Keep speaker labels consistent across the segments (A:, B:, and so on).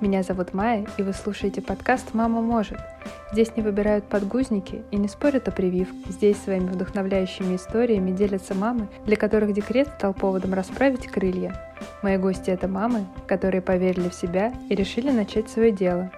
A: Меня зовут Майя, и вы слушаете подкаст «Мама может». Здесь не выбирают подгузники и не спорят о прививке. Здесь своими вдохновляющими историями делятся мамы, для которых декрет стал поводом расправить крылья. Мои гости — это мамы, которые поверили в себя и решили начать свое дело.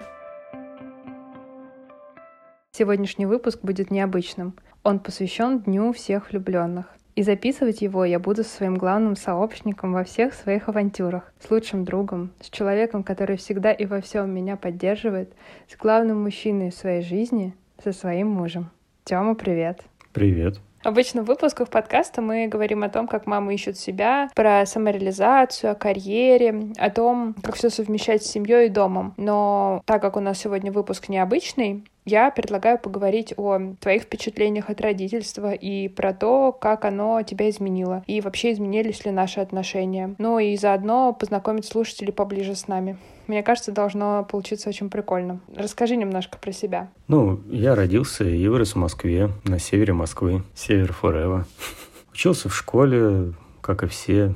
A: Сегодняшний выпуск будет необычным. Он посвящен Дню всех влюбленных. И записывать его я буду своим главным сообщником во всех своих авантюрах, с лучшим другом, с человеком, который всегда и во всем меня поддерживает, с главным мужчиной в своей жизни, со своим мужем. Тёма, привет.
B: Привет.
A: Обычно в выпусках подкаста мы говорим о том, как мамы ищут себя, про самореализацию, о карьере, о том, как все совмещать с семьей и домом. Но так как у нас сегодня выпуск необычный, я предлагаю поговорить о твоих впечатлениях от родительства и про то, как оно тебя изменило, и вообще изменились ли наши отношения. Ну и заодно познакомить слушателей поближе с нами. Мне кажется, должно получиться очень прикольно. Расскажи немножко про себя.
B: Ну, я родился и вырос в Москве, на севере Москвы, север Форева. Учился в школе, как и все,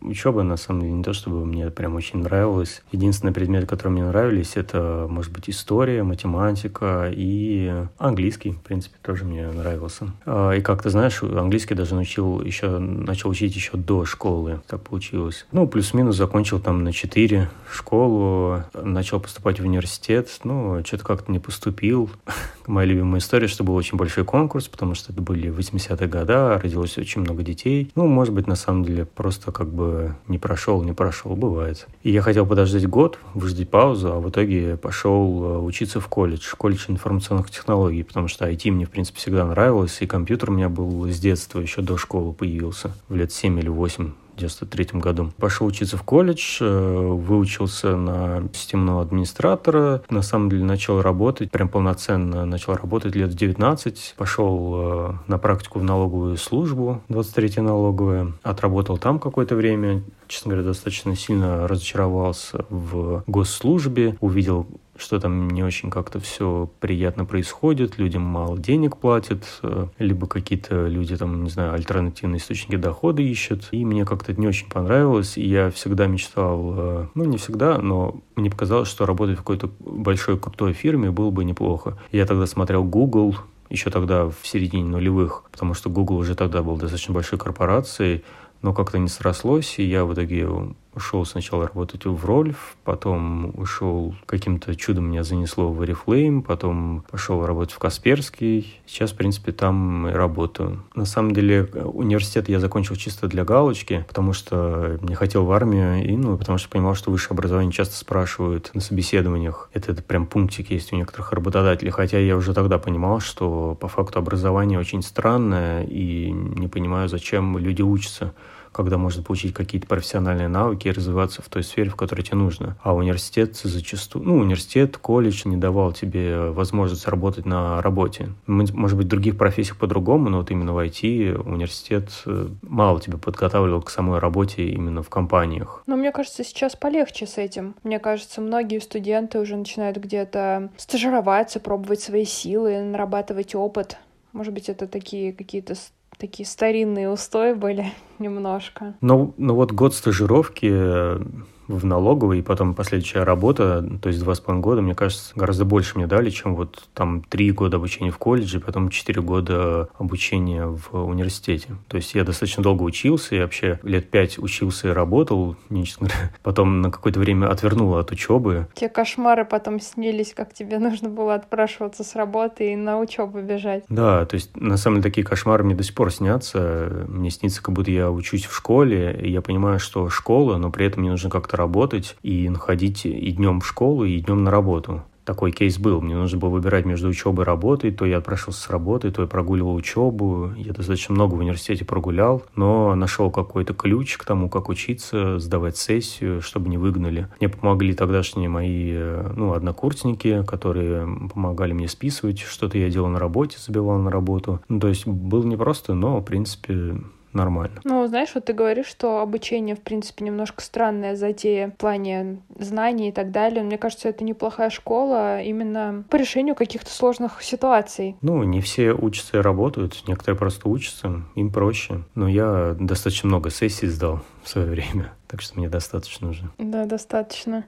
B: Учеба, на самом деле, не то чтобы мне прям очень нравилась. Единственный предмет, который мне нравились, это, может быть, история, математика и английский, в принципе, тоже мне нравился. А, и как ты знаешь, английский даже научил еще, начал учить еще до школы, так получилось. Ну, плюс-минус закончил там на 4 школу, начал поступать в университет, ну, что-то как-то не поступил. Моя любимая история, что был очень большой конкурс, потому что это были 80-е годы, родилось очень много детей. Ну, может быть, на самом деле, просто как бы не прошел, не прошел, бывает. И я хотел подождать год, выждать паузу, а в итоге пошел э, учиться в колледж, колледж информационных технологий, потому что IT мне, в принципе, всегда нравилось, и компьютер у меня был с детства, еще до школы появился, в лет 7 или 8 1993 году. Пошел учиться в колледж, э, выучился на системного администратора. На самом деле начал работать, прям полноценно начал работать лет в 19. Пошел э, на практику в налоговую службу, 23 налоговая. Отработал там какое-то время. Честно говоря, достаточно сильно разочаровался в госслужбе. Увидел что там не очень как-то все приятно происходит, людям мало денег платят, э, либо какие-то люди там, не знаю, альтернативные источники дохода ищут. И мне как-то это не очень понравилось, и я всегда мечтал, э, ну не всегда, но мне показалось, что работать в какой-то большой крутой фирме было бы неплохо. Я тогда смотрел Google, еще тогда в середине нулевых, потому что Google уже тогда был достаточно большой корпорацией, но как-то не срослось, и я в итоге ушел сначала работать в Рольф, потом ушел каким-то чудом меня занесло в Oriflame, потом пошел работать в Касперский. Сейчас, в принципе, там работаю. На самом деле, университет я закончил чисто для галочки, потому что не хотел в армию, и, ну, потому что понимал, что высшее образование часто спрашивают на собеседованиях. Это, это прям пунктик есть у некоторых работодателей, хотя я уже тогда понимал, что по факту образование очень странное, и не понимаю, зачем люди учатся когда можно получить какие-то профессиональные навыки и развиваться в той сфере, в которой тебе нужно. А университет зачастую, ну, университет, колледж не давал тебе возможность работать на работе. Может быть, в других профессиях по-другому, но вот именно в IT университет э, мало тебя подготавливал к самой работе именно в компаниях.
A: Но мне кажется, сейчас полегче с этим. Мне кажется, многие студенты уже начинают где-то стажироваться, пробовать свои силы, нарабатывать опыт. Может быть, это такие какие-то такие старинные устои были немножко.
B: Ну, ну вот год стажировки в налоговой, и потом последующая работа, то есть два с половиной года, мне кажется, гораздо больше мне дали, чем вот там три года обучения в колледже, потом четыре года обучения в университете. То есть я достаточно долго учился, и вообще лет пять учился и работал, честно говоря. Потом на какое-то время отвернул от учебы.
A: Те кошмары потом снились, как тебе нужно было отпрашиваться с работы и на учебу бежать.
B: Да, то есть на самом деле такие кошмары мне до сих пор снятся. Мне снится, как будто я учусь в школе, и я понимаю, что школа, но при этом мне нужно как-то работать и находить и днем в школу, и днем на работу такой кейс был. Мне нужно было выбирать между учебой и работой. То я отпрашивался с работы, то я прогуливал учебу. Я достаточно много в университете прогулял, но нашел какой-то ключ к тому, как учиться, сдавать сессию, чтобы не выгнали. Мне помогли тогдашние мои ну, однокурсники, которые помогали мне списывать. Что-то я делал на работе, забивал на работу. Ну, то есть было непросто, но, в принципе, нормально.
A: Ну, знаешь, вот ты говоришь, что обучение, в принципе, немножко странная затея в плане знаний и так далее. Мне кажется, это неплохая школа именно по решению каких-то сложных ситуаций.
B: Ну, не все учатся и работают, некоторые просто учатся, им проще. Но я достаточно много сессий сдал в свое время, так что мне достаточно уже.
A: Да, достаточно.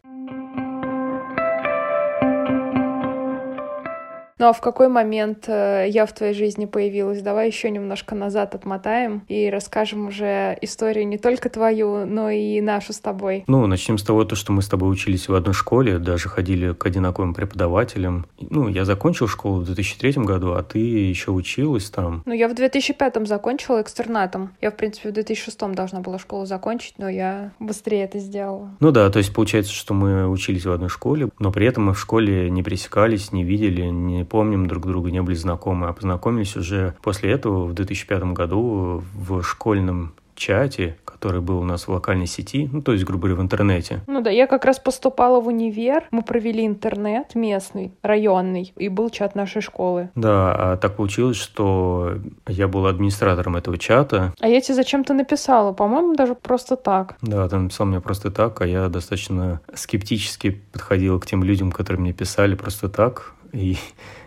A: Ну а в какой момент э, я в твоей жизни появилась? Давай еще немножко назад отмотаем и расскажем уже историю не только твою, но и нашу с тобой.
B: Ну, начнем с того, то, что мы с тобой учились в одной школе, даже ходили к одинаковым преподавателям. Ну, я закончил школу в 2003 году, а ты еще училась там.
A: Ну, я в 2005 закончила экстернатом. Я, в принципе, в 2006 должна была школу закончить, но я быстрее это сделала.
B: Ну да, то есть получается, что мы учились в одной школе, но при этом мы в школе не пересекались, не видели, не помним друг друга, не были знакомы, а познакомились уже после этого в 2005 году в школьном чате, который был у нас в локальной сети, ну, то есть, грубо говоря, в интернете.
A: Ну да, я как раз поступала в универ, мы провели интернет местный, районный, и был чат нашей школы.
B: Да, а так получилось, что я был администратором этого чата.
A: А я тебе зачем-то написала, по-моему, даже просто так.
B: Да, ты написал мне просто так, а я достаточно скептически подходил к тем людям, которые мне писали просто так, и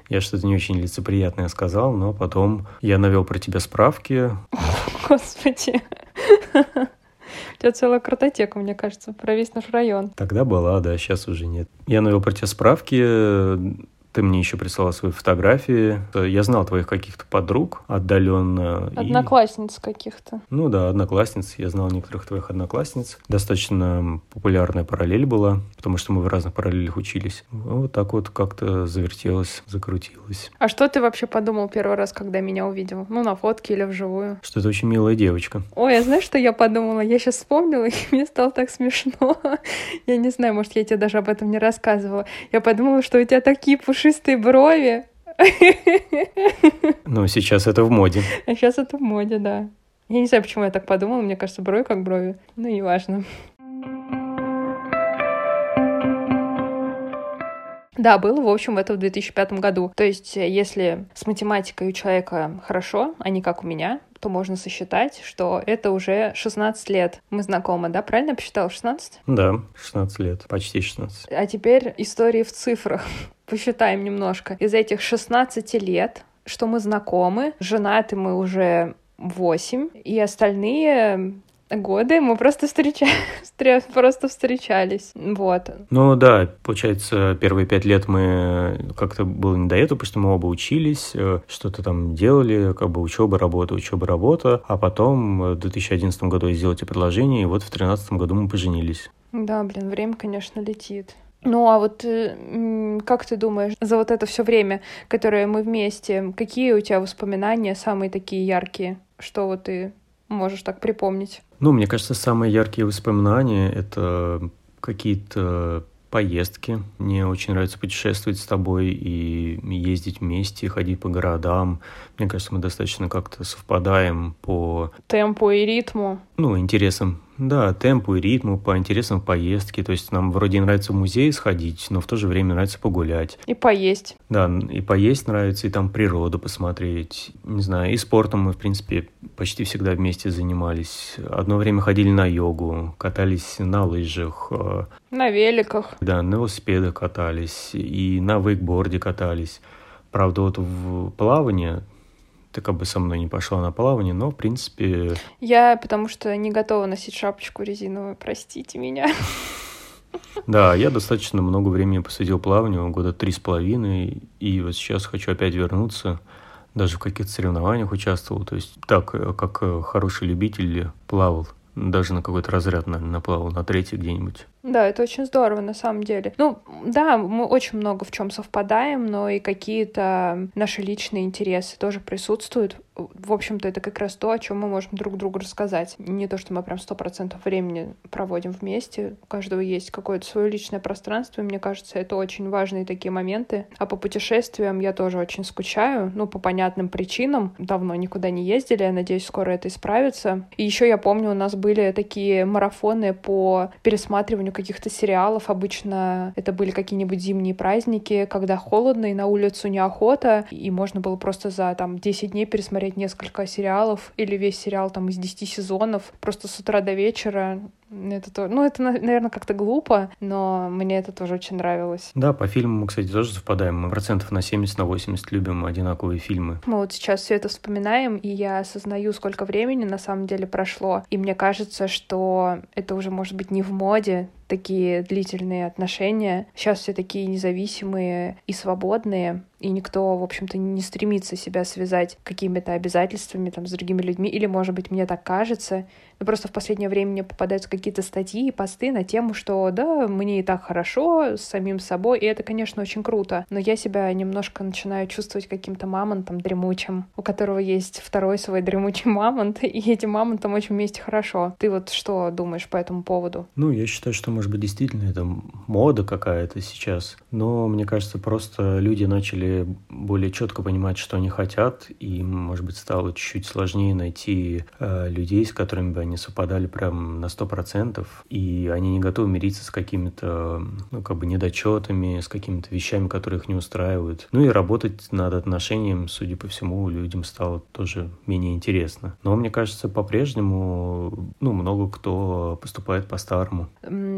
B: я что-то не очень лицеприятное сказал, но потом я навел про тебя справки.
A: Господи. У тебя целая картотека, мне кажется, про весь наш район.
B: Тогда была, да, сейчас уже нет. Я навел про тебя справки, ты мне еще прислала свои фотографии. Я знал твоих каких-то подруг отдаленно.
A: Одноклассниц и... каких-то.
B: Ну да, одноклассниц. Я знал некоторых твоих одноклассниц. Достаточно популярная параллель была, потому что мы в разных параллелях учились. Вот так вот как-то завертелось, закрутилось.
A: А что ты вообще подумал первый раз, когда меня увидел? Ну, на фотке или вживую?
B: Что это очень милая девочка.
A: Ой, а знаешь, что я подумала? Я сейчас вспомнила, и мне стало так смешно. Я не знаю, может, я тебе даже об этом не рассказывала. Я подумала, что у тебя такие пушистые пушистые брови.
B: Ну, сейчас это в моде.
A: А сейчас это в моде, да. Я не знаю, почему я так подумала. Мне кажется, брови как брови. Ну, неважно. Да, было, в общем, это в 2005 году. То есть, если с математикой у человека хорошо, а не как у меня, то можно сосчитать, что это уже 16 лет. Мы знакомы, да? Правильно я посчитала? 16?
B: Да, 16 лет, почти 16.
A: А теперь истории в цифрах. Посчитаем немножко. Из этих 16 лет, что мы знакомы, женаты мы уже 8, и остальные годы мы просто встречались, просто встречались, вот.
B: Ну да, получается, первые пять лет мы как-то было не до этого, потому что мы оба учились, э, что-то там делали, как бы учеба, работа, учеба, работа, а потом в 2011 году я сделал тебе предложение, и вот в 2013 году мы поженились.
A: Да, блин, время, конечно, летит. Ну а вот э, как ты думаешь, за вот это все время, которое мы вместе, какие у тебя воспоминания самые такие яркие? Что вот ты можешь так припомнить?
B: Ну, мне кажется, самые яркие воспоминания — это какие-то поездки. Мне очень нравится путешествовать с тобой и ездить вместе, ходить по городам. Мне кажется, мы достаточно как-то совпадаем по...
A: Темпу и ритму.
B: Ну, интересам да, темпу и ритму, по интересам поездки. То есть нам вроде нравится в музей сходить, но в то же время нравится погулять.
A: И поесть.
B: Да, и поесть нравится, и там природу посмотреть. Не знаю, и спортом мы, в принципе, почти всегда вместе занимались. Одно время ходили на йогу, катались на лыжах. Э,
A: на великах.
B: Да, на велосипедах катались, и на вейкборде катались. Правда, вот в плавание ты как бы со мной не пошла на плавание, но, в принципе...
A: Я потому что не готова носить шапочку резиновую, простите меня.
B: Да, я достаточно много времени посвятил плаванию, года три с половиной, и вот сейчас хочу опять вернуться, даже в каких-то соревнованиях участвовал, то есть так, как хороший любитель плавал, даже на какой-то разряд, наверное, наплавал, на третий где-нибудь.
A: Да, это очень здорово на самом деле. Ну, да, мы очень много в чем совпадаем, но и какие-то наши личные интересы тоже присутствуют. В общем-то, это как раз то, о чем мы можем друг другу рассказать. Не то, что мы прям сто процентов времени проводим вместе. У каждого есть какое-то свое личное пространство, и мне кажется, это очень важные такие моменты. А по путешествиям я тоже очень скучаю, ну, по понятным причинам. Давно никуда не ездили, я надеюсь, скоро это исправится. И еще я помню, у нас были такие марафоны по пересматриванию каких-то сериалов. Обычно это были какие-нибудь зимние праздники, когда холодно и на улицу неохота, и можно было просто за там 10 дней пересмотреть несколько сериалов или весь сериал там из 10 сезонов просто с утра до вечера. Это то, ну, это, наверное, как-то глупо, но мне это тоже очень нравилось.
B: Да, по фильмам мы, кстати, тоже совпадаем. Мы процентов на 70, на 80 любим одинаковые фильмы.
A: Мы вот сейчас все это вспоминаем, и я осознаю, сколько времени на самом деле прошло. И мне кажется, что это уже может быть не в моде, такие длительные отношения. Сейчас все такие независимые и свободные. и никто, в общем-то, не стремится себя связать какими-то обязательствами там, с другими людьми, или, может быть, мне так кажется, но просто в последнее время мне попадаются какие-то статьи и посты на тему, что да, мне и так хорошо с самим собой, и это, конечно, очень круто, но я себя немножко начинаю чувствовать каким-то мамонтом дремучим, у которого есть второй свой дремучий мамонт, и этим мамонтом очень вместе хорошо. Ты вот что думаешь по этому поводу?
B: Ну, я считаю, что, может быть, действительно это мода какая-то сейчас, но мне кажется, просто люди начали более четко понимать, что они хотят, и, может быть, стало чуть-чуть сложнее найти э, людей, с которыми бы они совпадали прям на сто процентов, и они не готовы мириться с какими-то, ну, как бы недочетами, с какими-то вещами, которые их не устраивают. Ну и работать над отношением, судя по всему, людям стало тоже менее интересно. Но мне кажется, по-прежнему, ну, много кто поступает по-старому.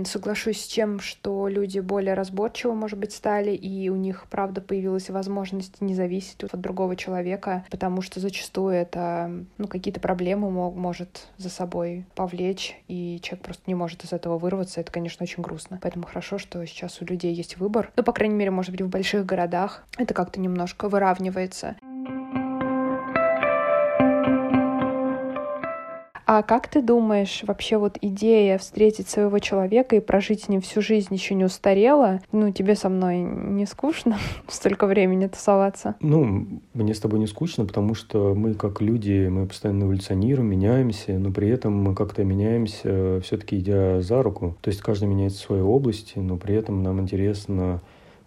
A: Соглашусь с тем, что люди более разборчивы, может быть, стали, и у них, правда, появилась возможность не зависеть от другого человека, потому что зачастую это, ну, какие-то проблемы может за собой собой повлечь, и человек просто не может из этого вырваться. Это, конечно, очень грустно. Поэтому хорошо, что сейчас у людей есть выбор. Ну, по крайней мере, может быть, в больших городах это как-то немножко выравнивается. А как ты думаешь, вообще вот идея встретить своего человека и прожить с ним всю жизнь еще не устарела? Ну, тебе со мной не скучно столько времени тусоваться?
B: Ну, мне с тобой не скучно, потому что мы как люди, мы постоянно эволюционируем, меняемся, но при этом мы как-то меняемся, все-таки идя за руку. То есть каждый меняется в своей области, но при этом нам интересно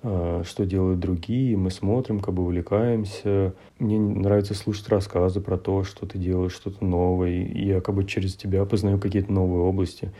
B: что делают другие, мы смотрим, как бы увлекаемся. Мне нравится слушать рассказы про то, что ты делаешь что-то новое, и я как бы через тебя познаю какие-то новые области.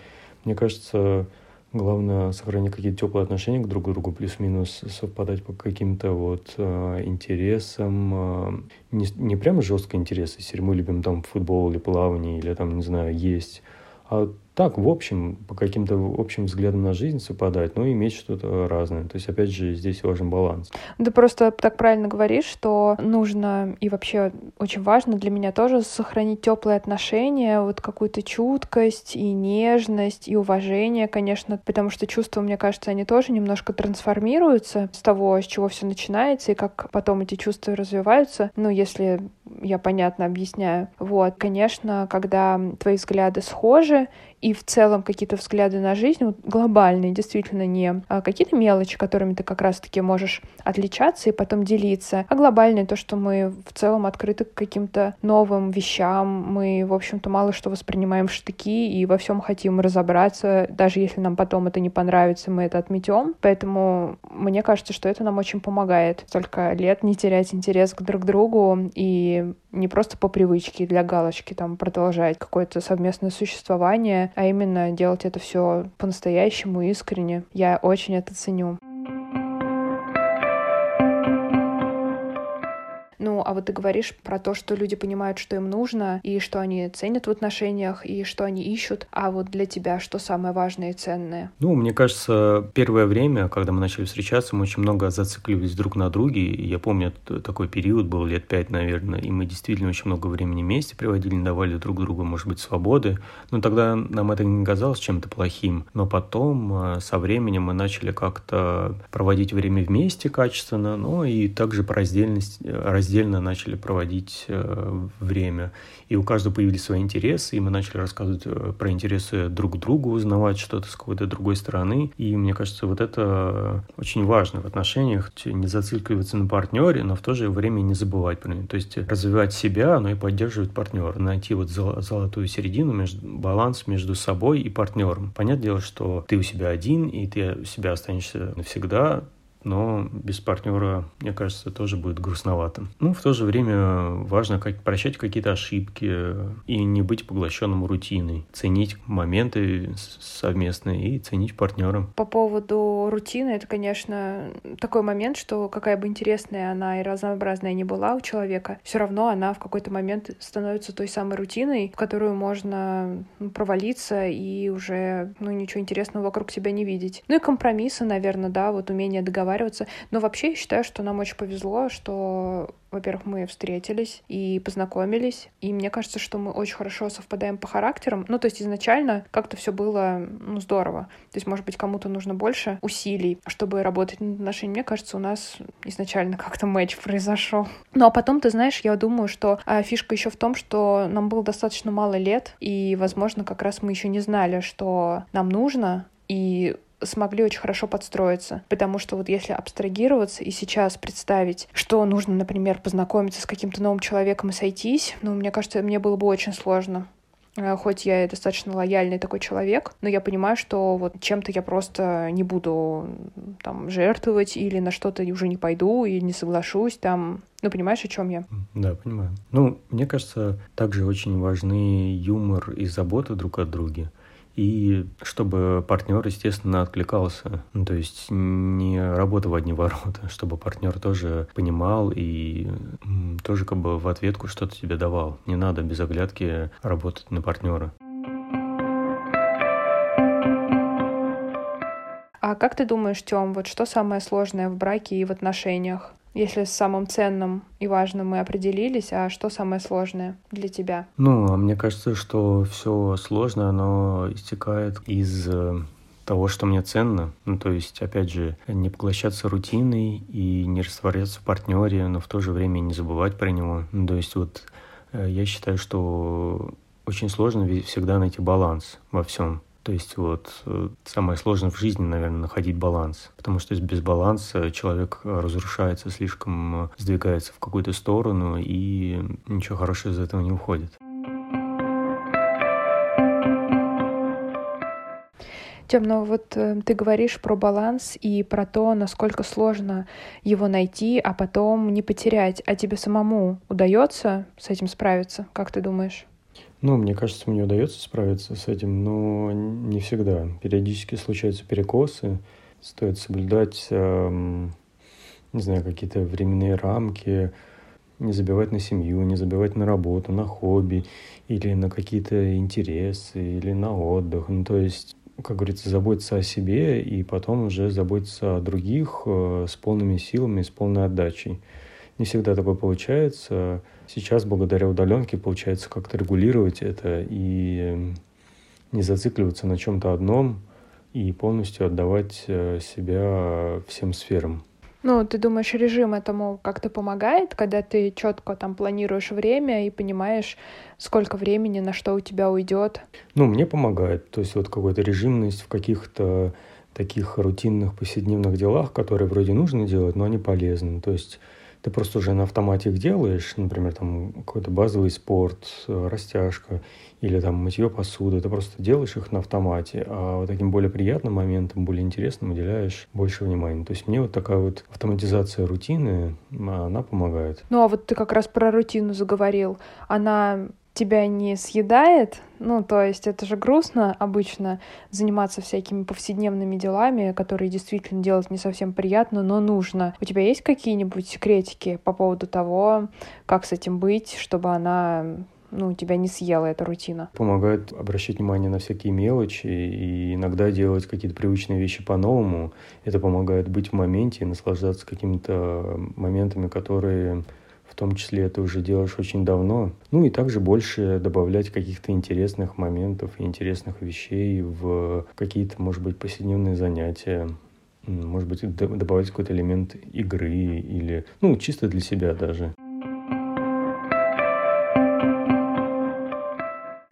B: Мне кажется, главное сохранять какие-то теплые отношения к друг другу, плюс-минус совпадать по каким-то вот э, интересам. Э, не, не прямо жесткие интересы, если мы любим там футбол или плавание, или там, не знаю, есть, а так, в общем, по каким-то общим взглядам на жизнь совпадать, но иметь что-то разное. То есть, опять же, здесь важен баланс.
A: Ты просто так правильно говоришь, что нужно и вообще очень важно для меня тоже сохранить теплые отношения, вот какую-то чуткость и нежность и уважение, конечно, потому что чувства, мне кажется, они тоже немножко трансформируются с того, с чего все начинается и как потом эти чувства развиваются. Ну, если я понятно объясняю. Вот, конечно, когда твои взгляды схожи, и в целом какие-то взгляды на жизнь вот, глобальные, действительно не а какие-то мелочи, которыми ты как раз-таки можешь отличаться и потом делиться, а глобальные то, что мы в целом открыты к каким-то новым вещам, мы, в общем-то, мало что воспринимаем в штыки и во всем хотим разобраться, даже если нам потом это не понравится, мы это отметем. Поэтому мне кажется, что это нам очень помогает. Столько лет не терять интерес к друг другу и не просто по привычке для галочки там продолжать какое-то совместное существование, а именно делать это все по-настоящему искренне. Я очень это ценю. Ну, а вот ты говоришь про то, что люди понимают, что им нужно, и что они ценят в отношениях, и что они ищут. А вот для тебя что самое важное и ценное?
B: Ну, мне кажется, первое время, когда мы начали встречаться, мы очень много зацикливались друг на друге. Я помню, такой период был лет пять, наверное, и мы действительно очень много времени вместе проводили, давали друг другу, может быть, свободы. Но тогда нам это не казалось чем-то плохим. Но потом, э, со временем, мы начали как-то проводить время вместе качественно, но и также по раздельности, раздельности раздельно начали проводить э, время. И у каждого появились свои интересы, и мы начали рассказывать э, про интересы друг другу, узнавать что-то с какой-то другой стороны. И мне кажется, вот это очень важно в отношениях, не зацикливаться на партнере, но в то же время не забывать про него. То есть развивать себя, но и поддерживать партнера. Найти вот золотую середину, между, баланс между собой и партнером. Понятное дело, что ты у себя один, и ты у себя останешься навсегда, но без партнера, мне кажется, тоже будет грустновато. Ну, в то же время важно как прощать какие-то ошибки и не быть поглощенным рутиной, ценить моменты совместные и ценить партнера.
A: По поводу рутины, это, конечно, такой момент, что какая бы интересная она и разнообразная ни была у человека, все равно она в какой-то момент становится той самой рутиной, в которую можно ну, провалиться и уже ну, ничего интересного вокруг себя не видеть. Ну и компромиссы, наверное, да, вот умение договариваться договариваться. Но вообще я считаю, что нам очень повезло, что во-первых, мы встретились и познакомились, и мне кажется, что мы очень хорошо совпадаем по характерам. Ну, то есть изначально как-то все было, ну, здорово. То есть, может быть, кому-то нужно больше усилий, чтобы работать над отношениями. Мне кажется, у нас изначально как-то матч произошел. Ну, а потом, ты знаешь, я думаю, что а, фишка еще в том, что нам было достаточно мало лет, и, возможно, как раз мы еще не знали, что нам нужно, и смогли очень хорошо подстроиться. Потому что вот если абстрагироваться и сейчас представить, что нужно, например, познакомиться с каким-то новым человеком и сойтись, ну, мне кажется, мне было бы очень сложно э, хоть я и достаточно лояльный такой человек, но я понимаю, что вот чем-то я просто не буду там жертвовать или на что-то уже не пойду и не соглашусь там. Ну, понимаешь, о чем я?
B: Да, понимаю. Ну, мне кажется, также очень важны юмор и забота друг от друга и чтобы партнер, естественно, откликался. Ну, то есть не работа в одни ворота, чтобы партнер тоже понимал и тоже как бы в ответку что-то тебе давал. Не надо без оглядки работать на партнера.
A: А как ты думаешь, Тём, вот что самое сложное в браке и в отношениях? Если с самым ценным и важным мы определились, а что самое сложное для тебя?
B: Ну, а мне кажется, что все сложное, оно истекает из э, того, что мне ценно. Ну, то есть, опять же, не поглощаться рутиной и не растворяться в партнере, но в то же время не забывать про него. Ну, то есть, вот э, я считаю, что очень сложно всегда найти баланс во всем. То есть вот э, самое сложное в жизни, наверное, находить баланс. Потому что без баланса человек разрушается, слишком э, сдвигается в какую-то сторону, и ничего хорошего из этого не уходит.
A: Тем, но вот э, ты говоришь про баланс и про то, насколько сложно его найти, а потом не потерять. А тебе самому удается с этим справиться? Как ты думаешь?
B: Ну, мне кажется, мне удается справиться с этим, но не всегда. Периодически случаются перекосы, стоит соблюдать, эм, не знаю, какие-то временные рамки, не забивать на семью, не забивать на работу, на хобби или на какие-то интересы или на отдых. Ну, то есть, как говорится, заботиться о себе и потом уже заботиться о других э, с полными силами, с полной отдачей. Не всегда такое получается. Сейчас, благодаря удаленке, получается как-то регулировать это и не зацикливаться на чем-то одном и полностью отдавать э, себя всем сферам.
A: Ну, ты думаешь, режим этому как-то помогает, когда ты четко там планируешь время и понимаешь, сколько времени на что у тебя уйдет?
B: Ну, мне помогает. То есть вот какой-то режимность в каких-то таких рутинных повседневных делах, которые вроде нужно делать, но они полезны. То есть ты просто уже на автомате их делаешь, например, там какой-то базовый спорт, э, растяжка или там мытье посуды, ты просто делаешь их на автомате, а вот таким более приятным моментам, более интересным уделяешь больше внимания. То есть мне вот такая вот автоматизация рутины, она помогает.
A: Ну а вот ты как раз про рутину заговорил. Она тебя не съедает. Ну, то есть это же грустно обычно заниматься всякими повседневными делами, которые действительно делать не совсем приятно, но нужно. У тебя есть какие-нибудь секретики по поводу того, как с этим быть, чтобы она ну, тебя не съела эта рутина.
B: Помогает обращать внимание на всякие мелочи и иногда делать какие-то привычные вещи по-новому. Это помогает быть в моменте и наслаждаться какими-то моментами, которые в том числе это уже делаешь очень давно. Ну и также больше добавлять каких-то интересных моментов и интересных вещей в какие-то, может быть, повседневные занятия. Может быть, добавить какой-то элемент игры или, ну, чисто для себя даже.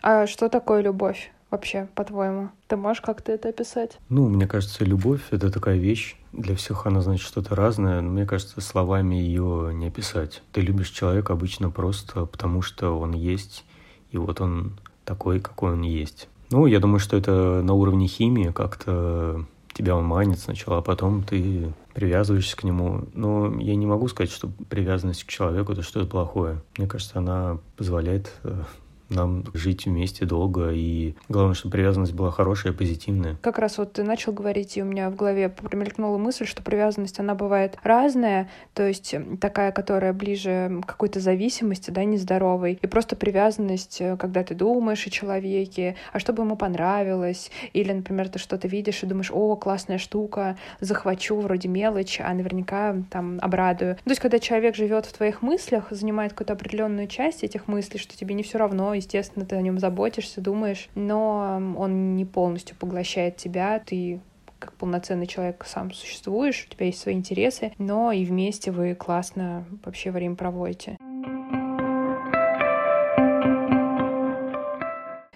A: А что такое любовь? вообще, по-твоему? Ты можешь как-то это описать?
B: Ну, мне кажется, любовь — это такая вещь. Для всех она значит что-то разное, но мне кажется, словами ее не описать. Ты любишь человека обычно просто потому, что он есть, и вот он такой, какой он есть. Ну, я думаю, что это на уровне химии как-то тебя он манит сначала, а потом ты привязываешься к нему. Но я не могу сказать, что привязанность к человеку — это что-то плохое. Мне кажется, она позволяет э, нам жить вместе долго, и главное, чтобы привязанность была хорошая, позитивная.
A: Как раз вот ты начал говорить, и у меня в голове промелькнула мысль, что привязанность, она бывает разная, то есть такая, которая ближе какой-то зависимости, да, нездоровой, и просто привязанность, э, когда ты думаешь о человеке, а что бы ему понравилось, или, например, ты что-то видишь и думаешь, о, классная штука, захвачу, вроде мелочь, а наверняка там обрадую. То есть, когда человек живет в твоих мыслях, занимает какую-то определенную часть этих мыслей, что тебе не все равно, естественно, ты о нем заботишься, думаешь, но он не полностью поглощает тебя, ты как полноценный человек сам существуешь, у тебя есть свои интересы, но и вместе вы классно вообще время проводите.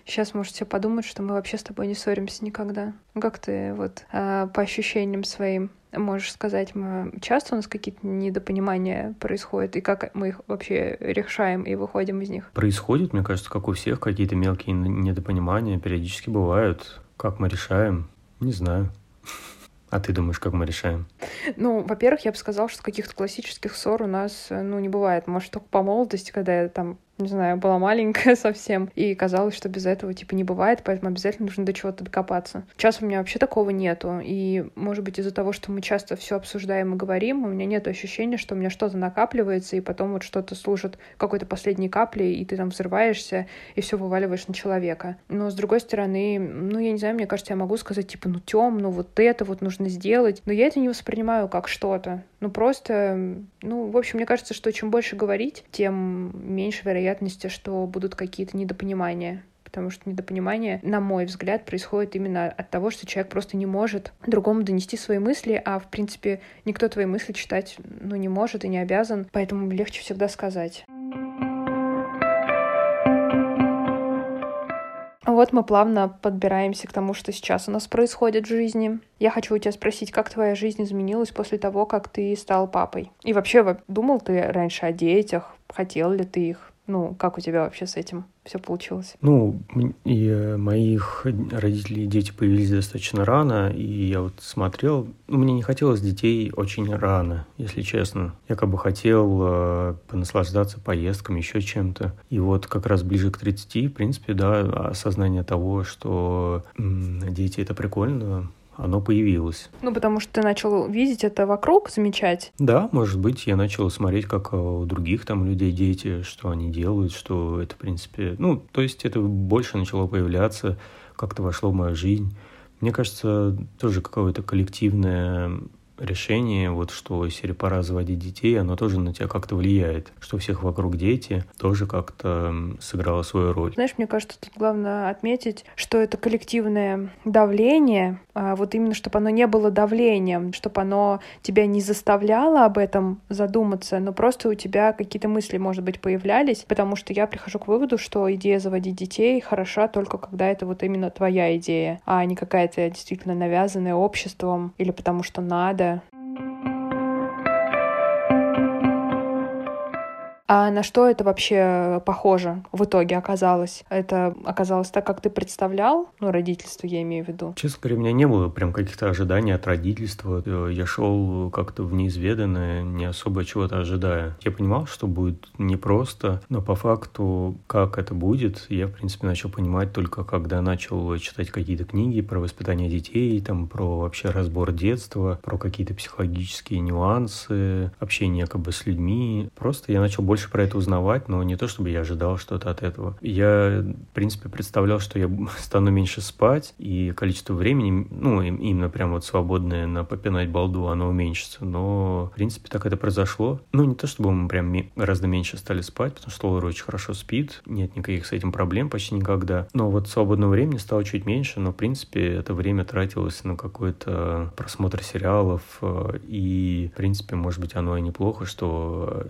A: Сейчас можете подумать, что мы вообще с тобой не ссоримся никогда. Как ты вот э, по ощущениям своим можешь сказать, мы часто у нас какие-то недопонимания происходят, и как мы их вообще решаем и выходим из них?
B: Происходит, мне кажется, как у всех, какие-то мелкие недопонимания периодически бывают. Как мы решаем? Не знаю. А ты думаешь, как мы решаем?
A: Ну, во-первых, я бы сказала, что каких-то классических ссор у нас, ну, не бывает. Может, только по молодости, когда я там не знаю, была маленькая совсем, и казалось, что без этого, типа, не бывает, поэтому обязательно нужно до чего-то докопаться. Сейчас у меня вообще такого нету, и, может быть, из-за того, что мы часто все обсуждаем и говорим, у меня нет ощущения, что у меня что-то накапливается, и потом вот что-то служит какой-то последней каплей, и ты там взрываешься, и все вываливаешь на человека. Но, с другой стороны, ну, я не знаю, мне кажется, я могу сказать, типа, ну, Тём, ну, вот это вот нужно сделать, но я это не воспринимаю как что-то. Ну, просто, ну, в общем, мне кажется, что чем больше говорить, тем меньше вероятности, что будут какие-то недопонимания потому что недопонимание, на мой взгляд, происходит именно от того, что человек просто не может другому донести свои мысли, а, в принципе, никто твои мысли читать, ну, не может и не обязан, поэтому легче всегда сказать. Вот мы плавно подбираемся к тому, что сейчас у нас происходит в жизни. Я хочу у тебя спросить, как твоя жизнь изменилась после того, как ты стал папой? И вообще, думал ты раньше о детях? Хотел ли ты их? Ну, как у тебя вообще с этим все получилось?
B: Ну, и э, моих родителей дети появились достаточно рано, и я вот смотрел, ну, мне не хотелось детей очень рано, если честно. Я как бы хотел э, понаслаждаться поездками, еще чем-то. И вот как раз ближе к 30, в принципе, да, осознание того, что м- дети — это прикольно, оно появилось.
A: Ну, потому что ты начал видеть это вокруг, замечать.
B: Да, может быть, я начал смотреть, как у других там людей дети, что они делают, что это, в принципе... Ну, то есть это больше начало появляться, как-то вошло в мою жизнь. Мне кажется, тоже какое-то коллективное решение, вот что серии пора заводить детей, оно тоже на тебя как-то влияет. Что всех вокруг дети тоже как-то сыграло свою роль.
A: Знаешь, мне кажется, тут главное отметить, что это коллективное давление, а вот именно, чтобы оно не было давлением, чтобы оно тебя не заставляло об этом задуматься, но просто у тебя какие-то мысли, может быть, появлялись, потому что я прихожу к выводу, что идея заводить детей хороша только когда это вот именно твоя идея, а не какая-то действительно навязанная обществом или потому что надо, А на что это вообще похоже в итоге оказалось? Это оказалось так, как ты представлял? Ну, родительство я имею в виду.
B: Честно говоря, у меня не было прям каких-то ожиданий от родительства. Я шел как-то в неизведанное, не особо чего-то ожидая. Я понимал, что будет непросто, но по факту, как это будет, я, в принципе, начал понимать только когда начал читать какие-то книги про воспитание детей, там, про вообще разбор детства, про какие-то психологические нюансы, общение как бы с людьми. Просто я начал больше больше про это узнавать, но не то, чтобы я ожидал что-то от этого. Я, в принципе, представлял, что я стану меньше спать, и количество времени, ну, именно прям вот свободное на попинать балду, оно уменьшится. Но, в принципе, так это произошло. Ну, не то, чтобы мы прям гораздо меньше стали спать, потому что Лора очень хорошо спит, нет никаких с этим проблем почти никогда. Но вот свободного времени стало чуть меньше, но, в принципе, это время тратилось на какой-то просмотр сериалов, э, и, в принципе, может быть, оно и неплохо, что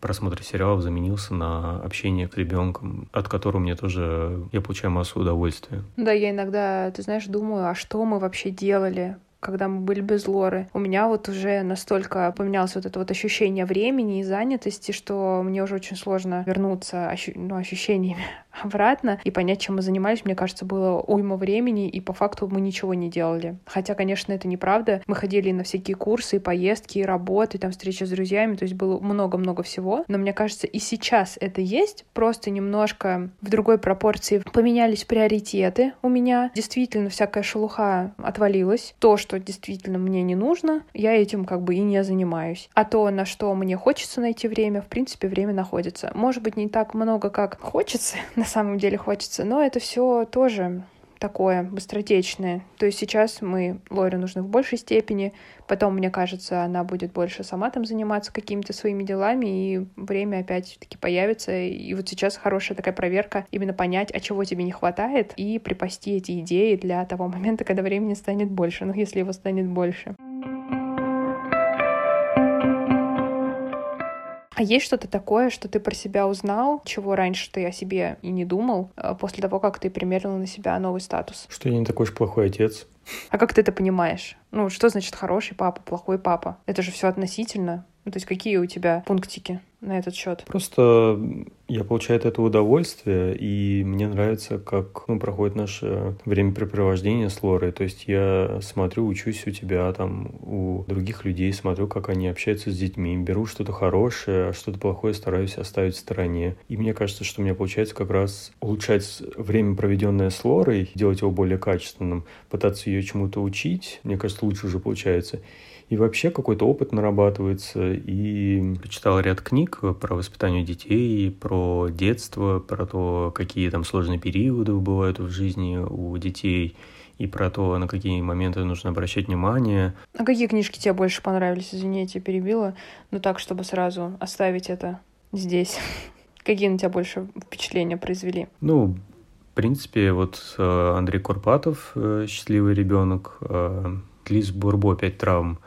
B: просмотр сериалов заменился на общение с ребенком, от которого мне тоже я получаю массу удовольствия.
A: Да, я иногда, ты знаешь, думаю, а что мы вообще делали? когда мы были без Лоры. У меня вот уже настолько поменялось вот это вот ощущение времени и занятости, что мне уже очень сложно вернуться ощу- ну, ощущениями обратно и понять, чем мы занимались, мне кажется, было уйма времени, и по факту мы ничего не делали. Хотя, конечно, это неправда. Мы ходили на всякие курсы, и поездки, и работы, и там встречи с друзьями, то есть было много-много всего. Но мне кажется, и сейчас это есть, просто немножко в другой пропорции поменялись приоритеты у меня. Действительно, всякая шелуха отвалилась. То, что действительно мне не нужно, я этим как бы и не занимаюсь. А то, на что мне хочется найти время, в принципе, время находится. Может быть, не так много, как хочется, на самом деле хочется, но это все тоже такое быстротечное. То есть сейчас мы Лоре нужны в большей степени, потом, мне кажется, она будет больше сама там заниматься какими-то своими делами, и время опять-таки появится. И вот сейчас хорошая такая проверка, именно понять, а чего тебе не хватает, и припасти эти идеи для того момента, когда времени станет больше, ну, если его станет больше. А есть что-то такое, что ты про себя узнал, чего раньше ты о себе и не думал, э, после того, как ты примерил на себя новый статус?
B: Что я не такой уж плохой отец.
A: А как ты это понимаешь? Ну, что значит хороший папа, плохой папа? Это же все относительно. Ну, то есть какие у тебя пунктики на этот счет?
B: Просто я получаю от этого удовольствие, и мне нравится, как ну, проходит наше времяпрепровождение с Лорой. То есть я смотрю, учусь у тебя, там, у других людей, смотрю, как они общаются с детьми, беру что-то хорошее, а что-то плохое стараюсь оставить в стороне. И мне кажется, что у меня получается как раз улучшать время, проведенное с Лорой, делать его более качественным, пытаться ее чему-то учить. Мне кажется, лучше уже получается и вообще какой-то опыт нарабатывается. И читал ряд книг про воспитание детей, про детство, про то, какие там сложные периоды бывают в жизни у детей, и про то, на какие моменты нужно обращать внимание.
A: А какие книжки тебе больше понравились? Извини, я тебя перебила. Ну так, чтобы сразу оставить это здесь. Какие на тебя больше впечатления произвели?
B: Ну, в принципе, вот э, Андрей Курпатов э, «Счастливый ребенок», э, Лиз Бурбо «Пять травм»,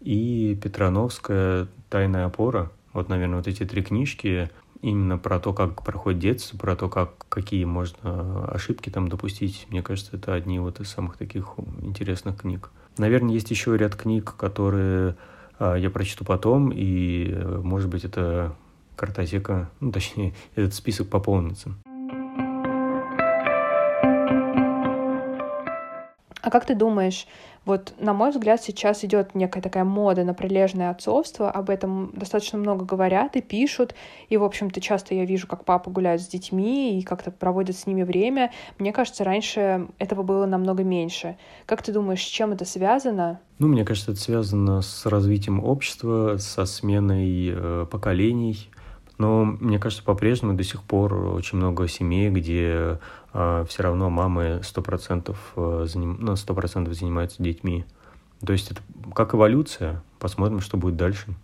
B: и Петрановская «Тайная опора». Вот, наверное, вот эти три книжки именно про то, как проходит детство, про то, как, какие можно ошибки там допустить. Мне кажется, это одни вот из самых таких интересных книг. Наверное, есть еще ряд книг, которые а, я прочту потом, и, может быть, это картотека, ну, точнее, этот список пополнится.
A: А как ты думаешь, вот, на мой взгляд, сейчас идет некая такая мода на прилежное отцовство, об этом достаточно много говорят и пишут, и, в общем-то, часто я вижу, как папа гуляет с детьми и как-то проводит с ними время. Мне кажется, раньше этого было намного меньше. Как ты думаешь, с чем это связано?
B: Ну, мне кажется, это связано с развитием общества, со сменой э, поколений. Но мне кажется, по-прежнему до сих пор очень много семей, где э, все равно мамы 100%, э, заним... ну, 100% занимаются детьми. То есть это как эволюция. Посмотрим, что будет дальше.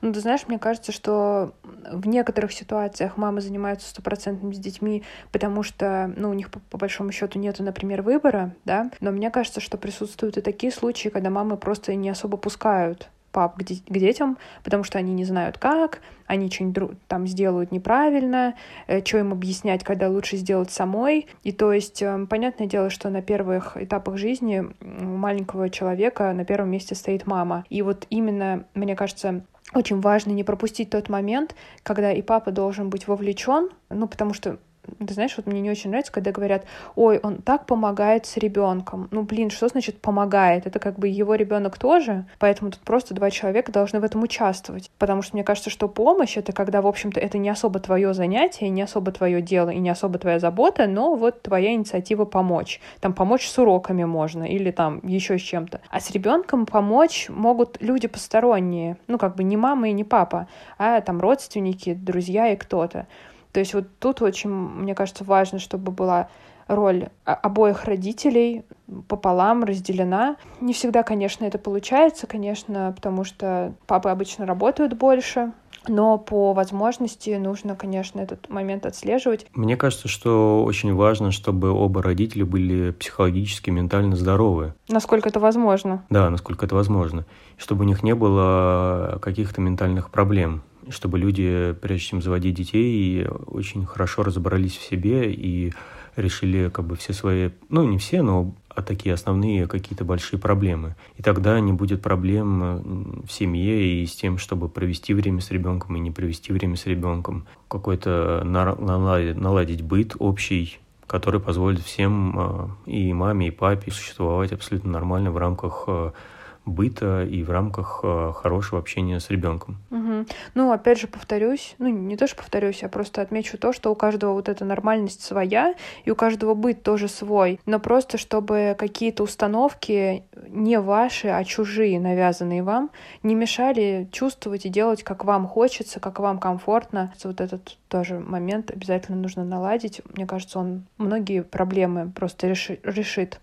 A: Ну, ты знаешь, мне кажется, что в некоторых ситуациях мамы занимаются стопроцентными с детьми, потому что, ну, у них по, по большому счету нету, например, выбора, да, но мне кажется, что присутствуют и такие случаи, когда мамы просто не особо пускают пап к, к детям, потому что они не знают как, они что-нибудь там сделают неправильно, э, что им объяснять, когда лучше сделать самой. И то есть, э, понятное дело, что на первых этапах жизни у маленького человека на первом месте стоит мама. И вот именно, мне кажется, очень важно не пропустить тот момент, когда и папа должен быть вовлечен, ну, потому что ты знаешь, вот мне не очень нравится, когда говорят, ой, он так помогает с ребенком. Ну, блин, что значит помогает? Это как бы его ребенок тоже, поэтому тут просто два человека должны в этом участвовать. Потому что мне кажется, что помощь это когда, в общем-то, это не особо твое занятие, не особо твое дело и не особо твоя забота, но вот твоя инициатива помочь. Там помочь с уроками можно или там еще с чем-то. А с ребенком помочь могут люди посторонние, ну, как бы не мама и не папа, а там родственники, друзья и кто-то. То есть вот тут очень, мне кажется, важно, чтобы была роль обоих родителей пополам разделена. Не всегда, конечно, это получается, конечно, потому что папы обычно работают больше, но по возможности нужно, конечно, этот момент отслеживать.
B: Мне кажется, что очень важно, чтобы оба родителя были психологически, ментально здоровы.
A: Насколько это возможно?
B: Да, насколько это возможно. Чтобы у них не было каких-то ментальных проблем чтобы люди, прежде чем заводить детей, очень хорошо разобрались в себе и решили как бы все свои, ну не все, но а такие основные какие-то большие проблемы. И тогда не будет проблем в семье и с тем, чтобы провести время с ребенком и не провести время с ребенком. Какой-то наладить, наладить быт общий, который позволит всем, э, и маме, и папе, существовать абсолютно нормально в рамках э, быта и в рамках э, хорошего общения с ребенком.
A: Угу. Ну, опять же, повторюсь, ну, не то, что повторюсь, я просто отмечу то, что у каждого вот эта нормальность своя, и у каждого быт тоже свой, но просто чтобы какие-то установки не ваши, а чужие, навязанные вам, не мешали чувствовать и делать, как вам хочется, как вам комфортно. Вот этот тоже момент обязательно нужно наладить. Мне кажется, он многие проблемы просто реши решит.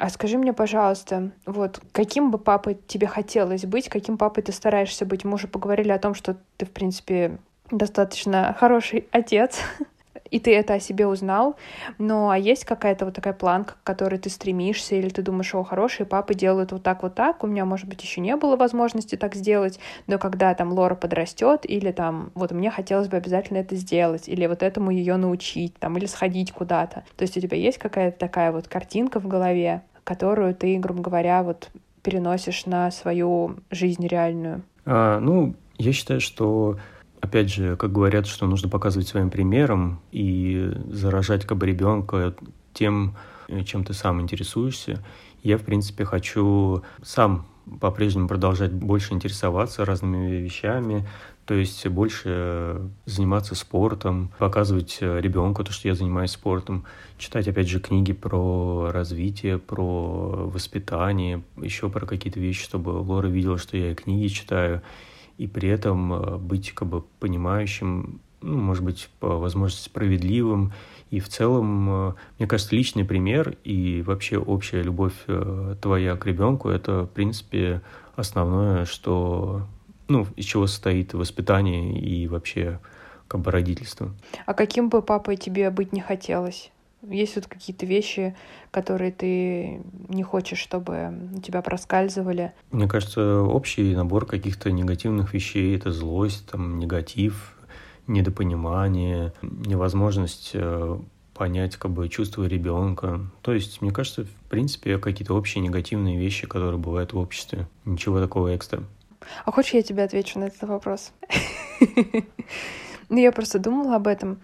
A: А скажи мне, пожалуйста, вот каким бы папой тебе хотелось быть, каким папой ты стараешься быть? Мы уже поговорили о том, что ты, в принципе, достаточно хороший отец, и ты это о себе узнал, но а есть какая-то вот такая планка, к которой ты стремишься, или ты думаешь, о, хорошие папы делают вот так, вот так, у меня, может быть, еще не было возможности так сделать, но когда там Лора подрастет, или там, вот мне хотелось бы обязательно это сделать, или вот этому ее научить, там, или сходить куда-то. То есть у тебя есть какая-то такая вот картинка в голове, которую ты, грубо говоря, вот переносишь на свою жизнь реальную?
B: А, ну, я считаю, что опять же, как говорят, что нужно показывать своим примером и заражать как бы ребенка тем, чем ты сам интересуешься. Я, в принципе, хочу сам по-прежнему продолжать больше интересоваться разными вещами, то есть больше заниматься спортом, показывать ребенку то, что я занимаюсь спортом, читать, опять же, книги про развитие, про воспитание, еще про какие-то вещи, чтобы Лора видела, что я книги читаю, и при этом э, быть как бы понимающим, ну, может быть, по возможности справедливым. И в целом, э, мне кажется, личный пример и вообще общая любовь э, твоя к ребенку — это, в принципе, основное, что ну, из чего состоит воспитание и вообще как бы родительство.
A: А каким бы папой тебе быть не хотелось? Есть вот какие-то вещи, которые ты не хочешь, чтобы у тебя проскальзывали?
B: Мне кажется, общий набор каких-то негативных вещей — это злость, там, негатив, недопонимание, невозможность э, понять как бы чувства ребенка. То есть, мне кажется, в принципе, какие-то общие негативные вещи, которые бывают в обществе. Ничего такого экстра.
A: А хочешь, я тебе отвечу на этот вопрос? Ну, я просто думала об этом.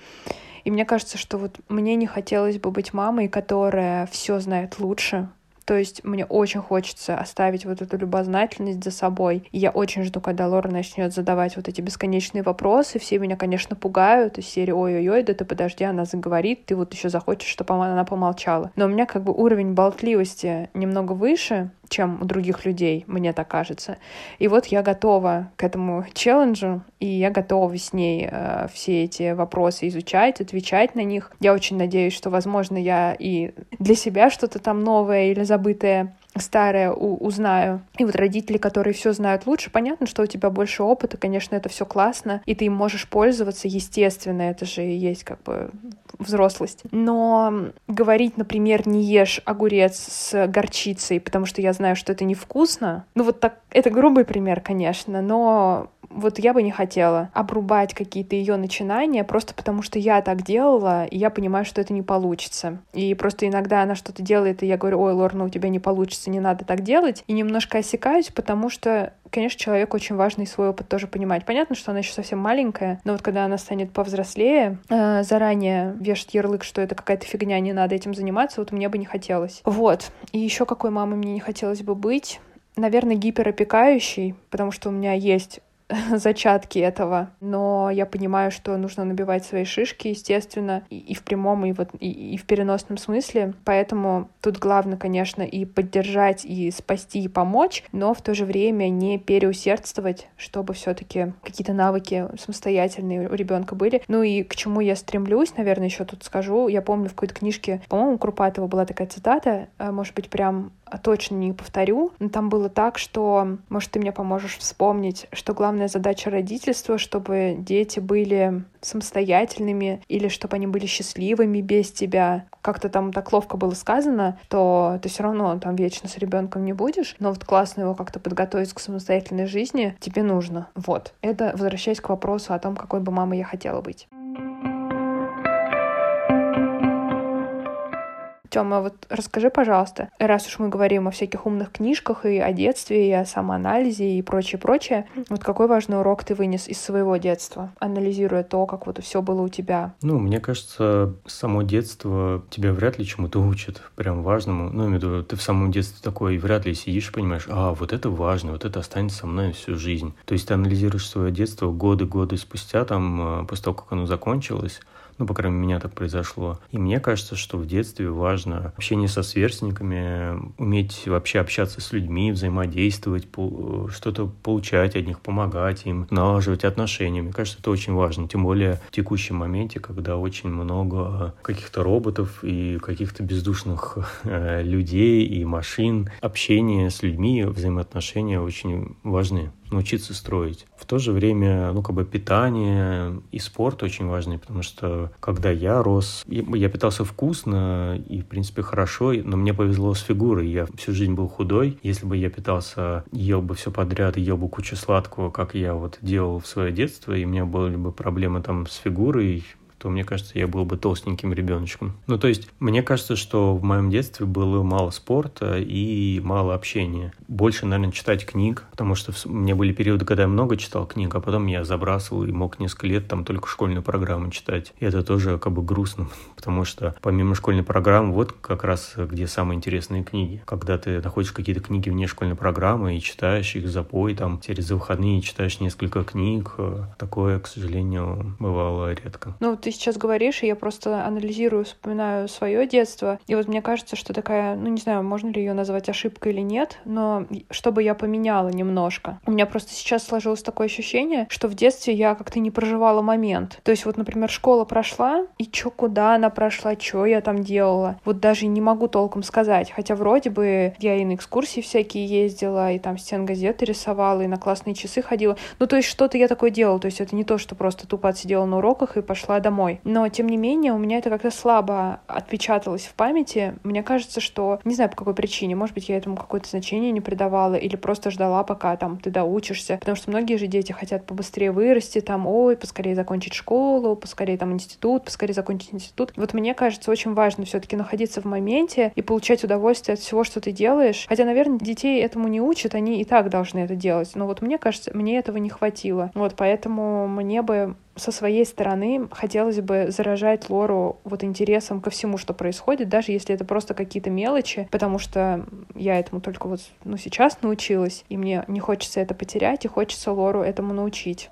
A: И мне кажется, что вот мне не хотелось бы быть мамой, которая все знает лучше, то есть мне очень хочется оставить вот эту любознательность за собой. И я очень жду, когда Лора начнет задавать вот эти бесконечные вопросы. Все меня, конечно, пугают из серии «Ой-ой-ой, да ты подожди, она заговорит, ты вот еще захочешь, чтобы она помолчала». Но у меня как бы уровень болтливости немного выше, чем у других людей, мне так кажется. И вот я готова к этому челленджу, и я готова с ней э, все эти вопросы изучать, отвечать на них. Я очень надеюсь, что, возможно, я и для себя что-то там новое или забытое старое у, узнаю. И вот родители, которые все знают лучше, понятно, что у тебя больше опыта, конечно, это все классно, и ты им можешь пользоваться, естественно, это же и есть как бы взрослость. Но говорить, например, не ешь огурец с горчицей, потому что я знаю, что это невкусно, ну вот так, это грубый пример, конечно, но вот я бы не хотела обрубать какие-то ее начинания просто потому, что я так делала, и я понимаю, что это не получится. И просто иногда она что-то делает, и я говорю, ой, Лорна, у тебя не получится, не надо так делать. И немножко осекаюсь, потому что конечно, человеку очень важно и свой опыт тоже понимать. Понятно, что она еще совсем маленькая, но вот когда она станет повзрослее, э, заранее вешать ярлык, что это какая-то фигня, не надо этим заниматься, вот мне бы не хотелось. Вот. И еще какой мамой мне не хотелось бы быть? наверное, гиперопекающий, потому что у меня есть зачатки этого, но я понимаю, что нужно набивать свои шишки, естественно, и, и в прямом, и, вот, и, и в переносном смысле, поэтому тут главное, конечно, и поддержать, и спасти, и помочь, но в то же время не переусердствовать, чтобы все таки какие-то навыки самостоятельные у ребенка были. Ну и к чему я стремлюсь, наверное, еще тут скажу, я помню в какой-то книжке, по-моему, Крупатова была такая цитата, а, может быть, прям точно не повторю, но там было так, что, может, ты мне поможешь вспомнить, что главная задача родительства, чтобы дети были самостоятельными или чтобы они были счастливыми без тебя. Как-то там так ловко было сказано, то ты все равно там вечно с ребенком не будешь, но вот классно его как-то подготовить к самостоятельной жизни тебе нужно. Вот. Это возвращаясь к вопросу о том, какой бы мамой я хотела быть. Тёма, вот расскажи, пожалуйста, раз уж мы говорим о всяких умных книжках и о детстве, и о самоанализе и прочее, прочее, вот какой важный урок ты вынес из своего детства, анализируя то, как вот все было у тебя?
B: Ну, мне кажется, само детство тебя вряд ли чему-то учит, прям важному. Ну, я имею в виду, ты в самом детстве такой вряд ли сидишь понимаешь, а, вот это важно, вот это останется со мной всю жизнь. То есть ты анализируешь свое детство годы-годы спустя, там, э, после того, как оно закончилось, ну, по крайней мере, у меня так произошло. И мне кажется, что в детстве важно общение со сверстниками, уметь вообще общаться с людьми, взаимодействовать, что-то получать от них, помогать им, налаживать отношения. Мне кажется, это очень важно. Тем более в текущем моменте, когда очень много каких-то роботов и каких-то бездушных э, людей и машин. Общение с людьми, взаимоотношения очень важны научиться строить. В то же время, ну, как бы питание и спорт очень важны, потому что когда я рос, я питался вкусно и, в принципе, хорошо, но мне повезло с фигурой. Я всю жизнь был худой. Если бы я питался, ел бы все подряд, ел бы кучу сладкого, как я вот делал в свое детство, и у меня были бы проблемы там с фигурой, то мне кажется, я был бы толстеньким ребеночком. Ну, то есть, мне кажется, что в моем детстве было мало спорта и мало общения. Больше, наверное, читать книг, потому что мне были периоды, когда я много читал книг, а потом я забрасывал и мог несколько лет там только школьную программу читать. И это тоже как бы грустно, потому что помимо школьной программы, вот как раз где самые интересные книги. Когда ты находишь какие-то книги вне школьной программы и читаешь их запой, там, через выходные читаешь несколько книг, э, такое, к сожалению, бывало редко.
A: Ну, ты сейчас говоришь, и я просто анализирую, вспоминаю свое детство. И вот мне кажется, что такая, ну не знаю, можно ли ее назвать ошибкой или нет, но чтобы я поменяла немножко. У меня просто сейчас сложилось такое ощущение, что в детстве я как-то не проживала момент. То есть вот, например, школа прошла, и чё, куда она прошла, что я там делала. Вот даже не могу толком сказать. Хотя вроде бы я и на экскурсии всякие ездила, и там стен газеты рисовала, и на классные часы ходила. Ну, то есть что-то я такое делала. То есть это не то, что просто тупо отсидела на уроках и пошла домой домой. Но, тем не менее, у меня это как-то слабо отпечаталось в памяти. Мне кажется, что, не знаю по какой причине, может быть, я этому какое-то значение не придавала или просто ждала, пока там ты доучишься. Потому что многие же дети хотят побыстрее вырасти, там, ой, поскорее закончить школу, поскорее там институт, поскорее закончить институт. Вот мне кажется, очень важно все-таки находиться в моменте и получать удовольствие от всего, что ты делаешь. Хотя, наверное, детей этому не учат, они и так должны это делать. Но вот мне кажется, мне этого не хватило. Вот поэтому мне бы со своей стороны хотелось бы заражать Лору вот интересом ко всему, что происходит, даже если это просто какие-то мелочи, потому что я этому только вот ну, сейчас научилась, и мне не хочется это потерять, и хочется Лору этому научить.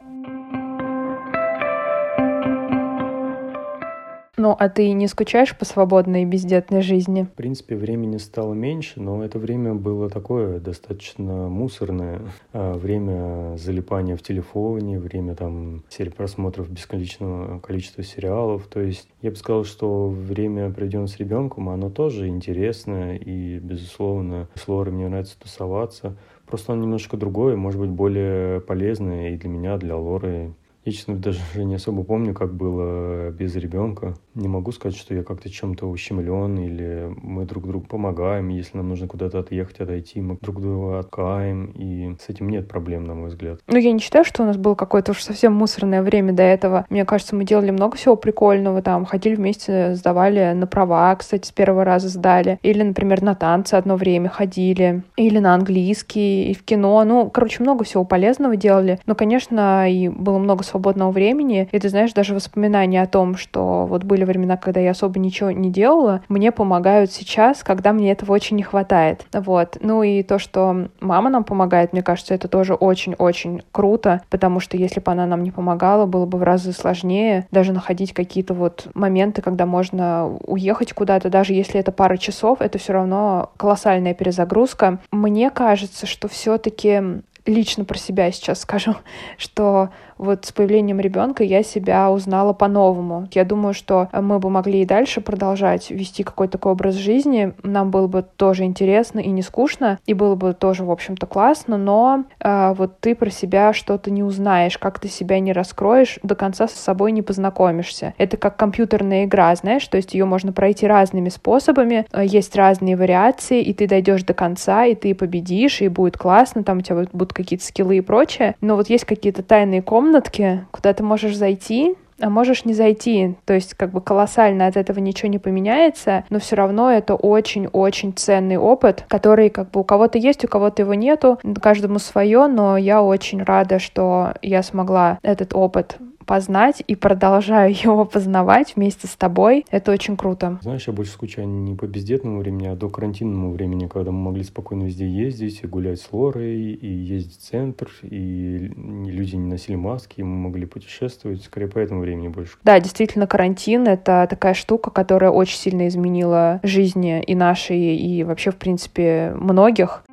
A: Ну, а ты не скучаешь по свободной и бездетной жизни?
B: В принципе, времени стало меньше, но это время было такое достаточно мусорное. А, время залипания в телефоне, время там серии просмотров бесконечного количества сериалов. То есть я бы сказал, что время, проведенное с ребенком, оно тоже интересное и, безусловно, с Лорой мне нравится тусоваться. Просто оно немножко другое, может быть, более полезное и для меня, для Лоры. Я, честно, даже не особо помню, как было без ребенка. Не могу сказать, что я как-то чем-то ущемлен или мы друг другу помогаем. Если нам нужно куда-то отъехать, отойти, мы друг друга откаем. И с этим нет проблем, на мой взгляд.
A: Ну, я не считаю, что у нас было какое-то уж совсем мусорное время до этого. Мне кажется, мы делали много всего прикольного. Там ходили вместе, сдавали на права, кстати, с первого раза сдали. Или, например, на танцы одно время ходили. Или на английский, и в кино. Ну, короче, много всего полезного делали. Но, конечно, и было много свободного времени, и ты знаешь, даже воспоминания о том, что вот были времена, когда я особо ничего не делала, мне помогают сейчас, когда мне этого очень не хватает. Вот. Ну и то, что мама нам помогает, мне кажется, это тоже очень-очень круто, потому что если бы она нам не помогала, было бы в разы сложнее даже находить какие-то вот моменты, когда можно уехать куда-то, даже если это пара часов, это все равно колоссальная перезагрузка. Мне кажется, что все-таки лично про себя сейчас скажу, что вот с появлением ребенка я себя узнала по-новому. Я думаю, что мы бы могли и дальше продолжать вести какой-то такой образ жизни. Нам было бы тоже интересно и не скучно, и было бы тоже, в общем-то, классно, но э, вот ты про себя что-то не узнаешь, как ты себя не раскроешь, до конца с собой не познакомишься. Это как компьютерная игра, знаешь, то есть ее можно пройти разными способами, э, есть разные вариации, и ты дойдешь до конца, и ты победишь, и будет классно, там у тебя будут какие-то скиллы и прочее, но вот есть какие-то тайные комнаты, комнатке, куда ты можешь зайти, а можешь не зайти. То есть как бы колоссально от этого ничего не поменяется, но все равно это очень-очень ценный опыт, который как бы у кого-то есть, у кого-то его нету, каждому свое, но я очень рада, что я смогла этот опыт познать и продолжаю его познавать вместе с тобой. Это очень круто.
B: Знаешь, я больше скучаю не по бездетному времени, а до карантинному времени, когда мы могли спокойно везде ездить, и гулять с Лорой, и ездить в центр, и люди не носили маски, и мы могли путешествовать. Скорее по этому времени больше.
A: Да, действительно, карантин — это такая штука, которая очень сильно изменила жизни и нашей, и вообще, в принципе, многих.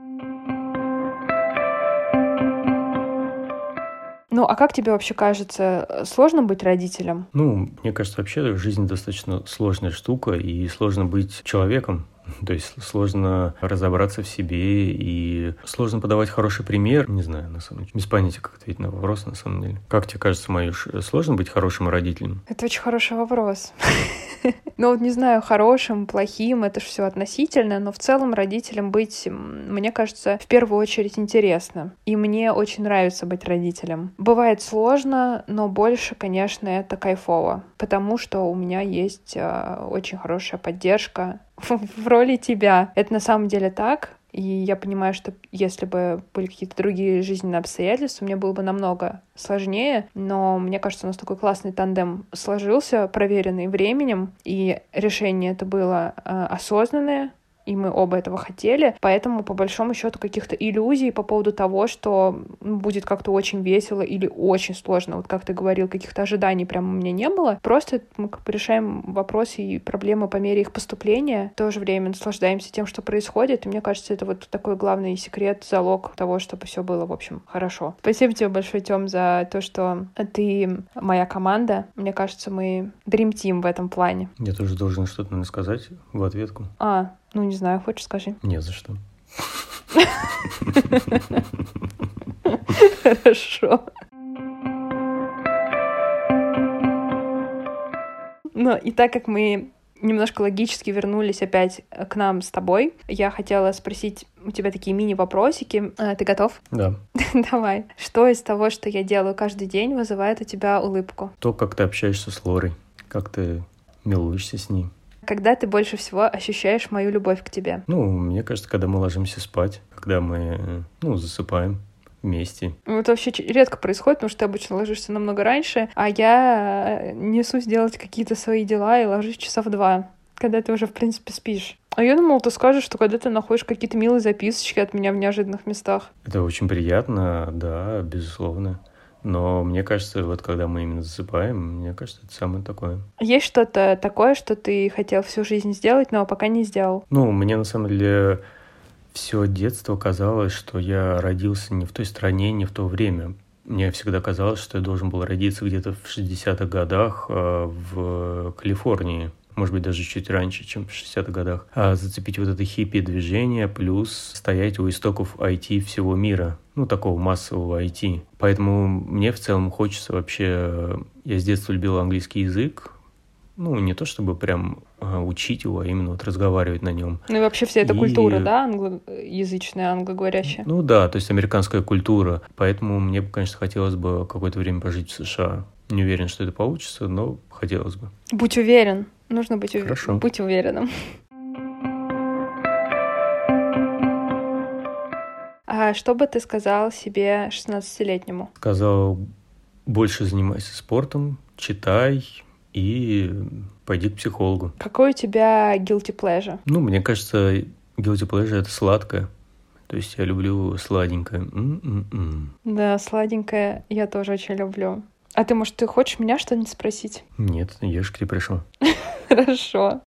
A: Ну, а как тебе вообще кажется, э, сложно быть родителем?
B: Ну, мне кажется, вообще жизнь достаточно сложная штука, и сложно быть человеком. То есть сложно разобраться в себе и сложно подавать хороший пример. Не знаю, на самом деле. Без понятия, как ответить на вопрос, на самом деле. Как тебе кажется, Маюш, сложно быть хорошим родителем?
A: Это очень хороший вопрос. Ну вот не знаю, хорошим, плохим, это же все относительно, но в целом родителям быть, мне кажется, в первую очередь интересно. И мне очень нравится быть родителем. Бывает сложно, но больше, конечно, это кайфово, потому что у меня есть э, очень хорошая поддержка в роли тебя. Это на самом деле так. И я понимаю, что если бы были какие-то другие жизненные обстоятельства, мне было бы намного сложнее, но мне кажется, у нас такой классный тандем сложился, проверенный временем, и решение это было э, осознанное, и мы оба этого хотели. Поэтому, по большому счету, каких-то иллюзий по поводу того, что будет как-то очень весело или очень сложно, вот как ты говорил, каких-то ожиданий прямо у меня не было. Просто мы решаем вопросы и проблемы по мере их поступления. В то же время наслаждаемся тем, что происходит. И мне кажется, это вот такой главный секрет, залог того, чтобы все было, в общем, хорошо. Спасибо тебе большое, Тем, за то, что ты моя команда. Мне кажется, мы Dream Team в этом плане.
B: Я тоже должен что-то наверное, сказать в ответку.
A: А, ну, не знаю, хочешь, скажи.
B: Не за что.
A: Хорошо. Ну, и так как мы немножко логически вернулись опять к нам с тобой, я хотела спросить у тебя такие мини-вопросики. А, ты готов?
B: Да.
A: Давай. Что из того, что я делаю каждый день, вызывает у тебя улыбку?
B: То, как ты общаешься с Лорой, как ты милуешься с ней.
A: Когда ты больше всего ощущаешь мою любовь к тебе?
B: Ну, мне кажется, когда мы ложимся спать, когда мы, ну, засыпаем вместе.
A: Ну, это вообще редко происходит, потому что ты обычно ложишься намного раньше, а я несусь делать какие-то свои дела и ложусь часа в два, когда ты уже, в принципе, спишь. А я думала, ты скажешь, что когда ты находишь какие-то милые записочки от меня в неожиданных местах.
B: Это очень приятно, да, безусловно. Но мне кажется, вот когда мы именно засыпаем, мне кажется, это самое такое.
A: Есть что-то такое, что ты хотел всю жизнь сделать, но пока не сделал?
B: Ну, мне на самом деле все детство казалось, что я родился не в той стране, не в то время. Мне всегда казалось, что я должен был родиться где-то в 60-х годах а, в Калифорнии может быть, даже чуть раньше, чем в 60-х годах, а зацепить вот это хиппи-движение, плюс стоять у истоков IT всего мира, ну, такого массового IT. Поэтому мне в целом хочется вообще... Я с детства любил английский язык, ну, не то чтобы прям а, учить его, а именно вот разговаривать на нем.
A: Ну и вообще вся эта и... культура, да, англоязычная, англоговорящая?
B: Ну да, то есть американская культура. Поэтому мне бы, конечно, хотелось бы какое-то время пожить в США. Не уверен, что это получится, но хотелось бы.
A: Будь уверен. Нужно быть, Хорошо. быть уверенным. А что бы ты сказал себе 16-летнему?
B: Сказал, больше занимайся спортом, читай и пойди к психологу.
A: Какой у тебя guilty pleasure?
B: Ну, мне кажется, guilty pleasure — это сладкое. То есть я люблю сладенькое. М-м-м.
A: Да, сладенькое я тоже очень люблю. А ты, может, ты хочешь меня что-нибудь спросить?
B: Нет, я же к тебе пришел.
A: Хорошо.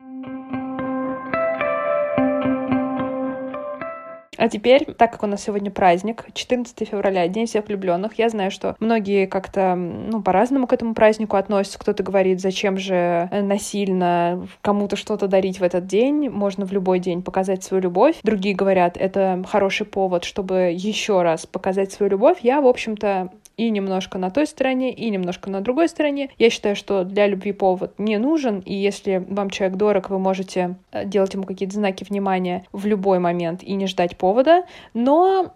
A: А теперь, так как у нас сегодня праздник, 14 февраля, День всех влюбленных, я знаю, что многие как-то, ну, по-разному к этому празднику относятся. Кто-то говорит, зачем же насильно кому-то что-то дарить в этот день, можно в любой день показать свою любовь. Другие говорят, это хороший повод, чтобы еще раз показать свою любовь. Я, в общем-то, и немножко на той стороне, и немножко на другой стороне. Я считаю, что для любви повод не нужен, и если вам человек дорог, вы можете э, делать ему какие-то знаки внимания в любой момент и не ждать повода, но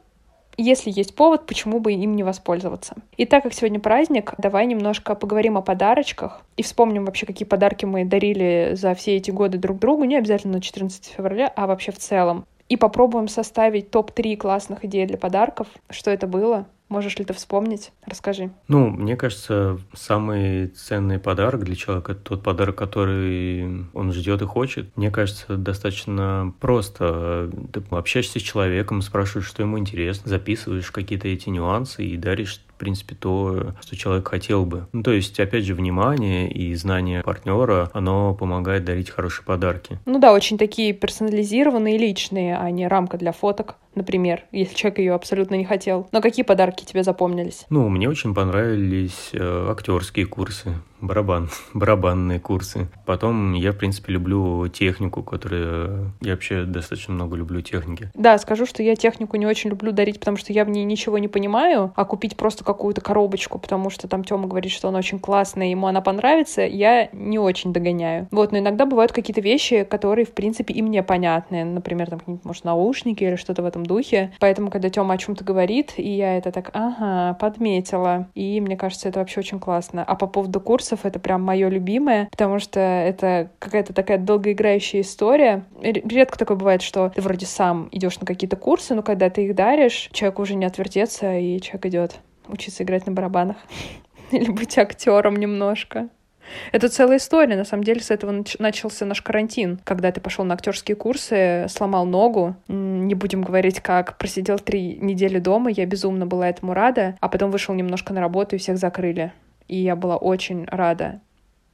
A: Если есть повод, почему бы им не воспользоваться? И так как сегодня праздник, давай немножко поговорим о подарочках и вспомним вообще, какие подарки мы дарили за все эти годы друг другу, не обязательно на 14 февраля, а вообще в целом. И попробуем составить топ-3 классных идей для подарков. Что это было? Можешь ли ты вспомнить? Расскажи.
B: Ну, мне кажется, самый ценный подарок для человека тот подарок, который он ждет и хочет. Мне кажется, достаточно просто. Ты общаешься с человеком, спрашиваешь, что ему интересно, записываешь какие-то эти нюансы и даришь в принципе, то, что человек хотел бы. Ну, то есть, опять же, внимание и знание партнера, оно помогает дарить хорошие подарки.
A: Ну да, очень такие персонализированные, личные, а не рамка для фоток например, если человек ее абсолютно не хотел. Но какие подарки тебе запомнились?
B: Ну, мне очень понравились э, актерские курсы барабан, барабанные курсы. Потом я, в принципе, люблю технику, которая... Я вообще достаточно много люблю техники.
A: Да, скажу, что я технику не очень люблю дарить, потому что я в ней ничего не понимаю, а купить просто какую-то коробочку, потому что там Тёма говорит, что она очень классная, ему она понравится, я не очень догоняю. Вот, но иногда бывают какие-то вещи, которые, в принципе, и мне понятны. Например, там может, наушники или что-то в этом духе. Поэтому, когда Тёма о чем-то говорит, и я это так, ага, подметила. И мне кажется, это вообще очень классно. А по поводу курса курсов это прям мое любимое, потому что это какая-то такая долгоиграющая история. Редко такое бывает, что ты вроде сам идешь на какие-то курсы, но когда ты их даришь, человек уже не отвертеться, и человек идет учиться играть на барабанах или быть актером немножко. Это целая история. На самом деле с этого начался наш карантин. Когда ты пошел на актерские курсы, сломал ногу, не будем говорить как, просидел три недели дома, я безумно была этому рада, а потом вышел немножко на работу и всех закрыли. И я была очень рада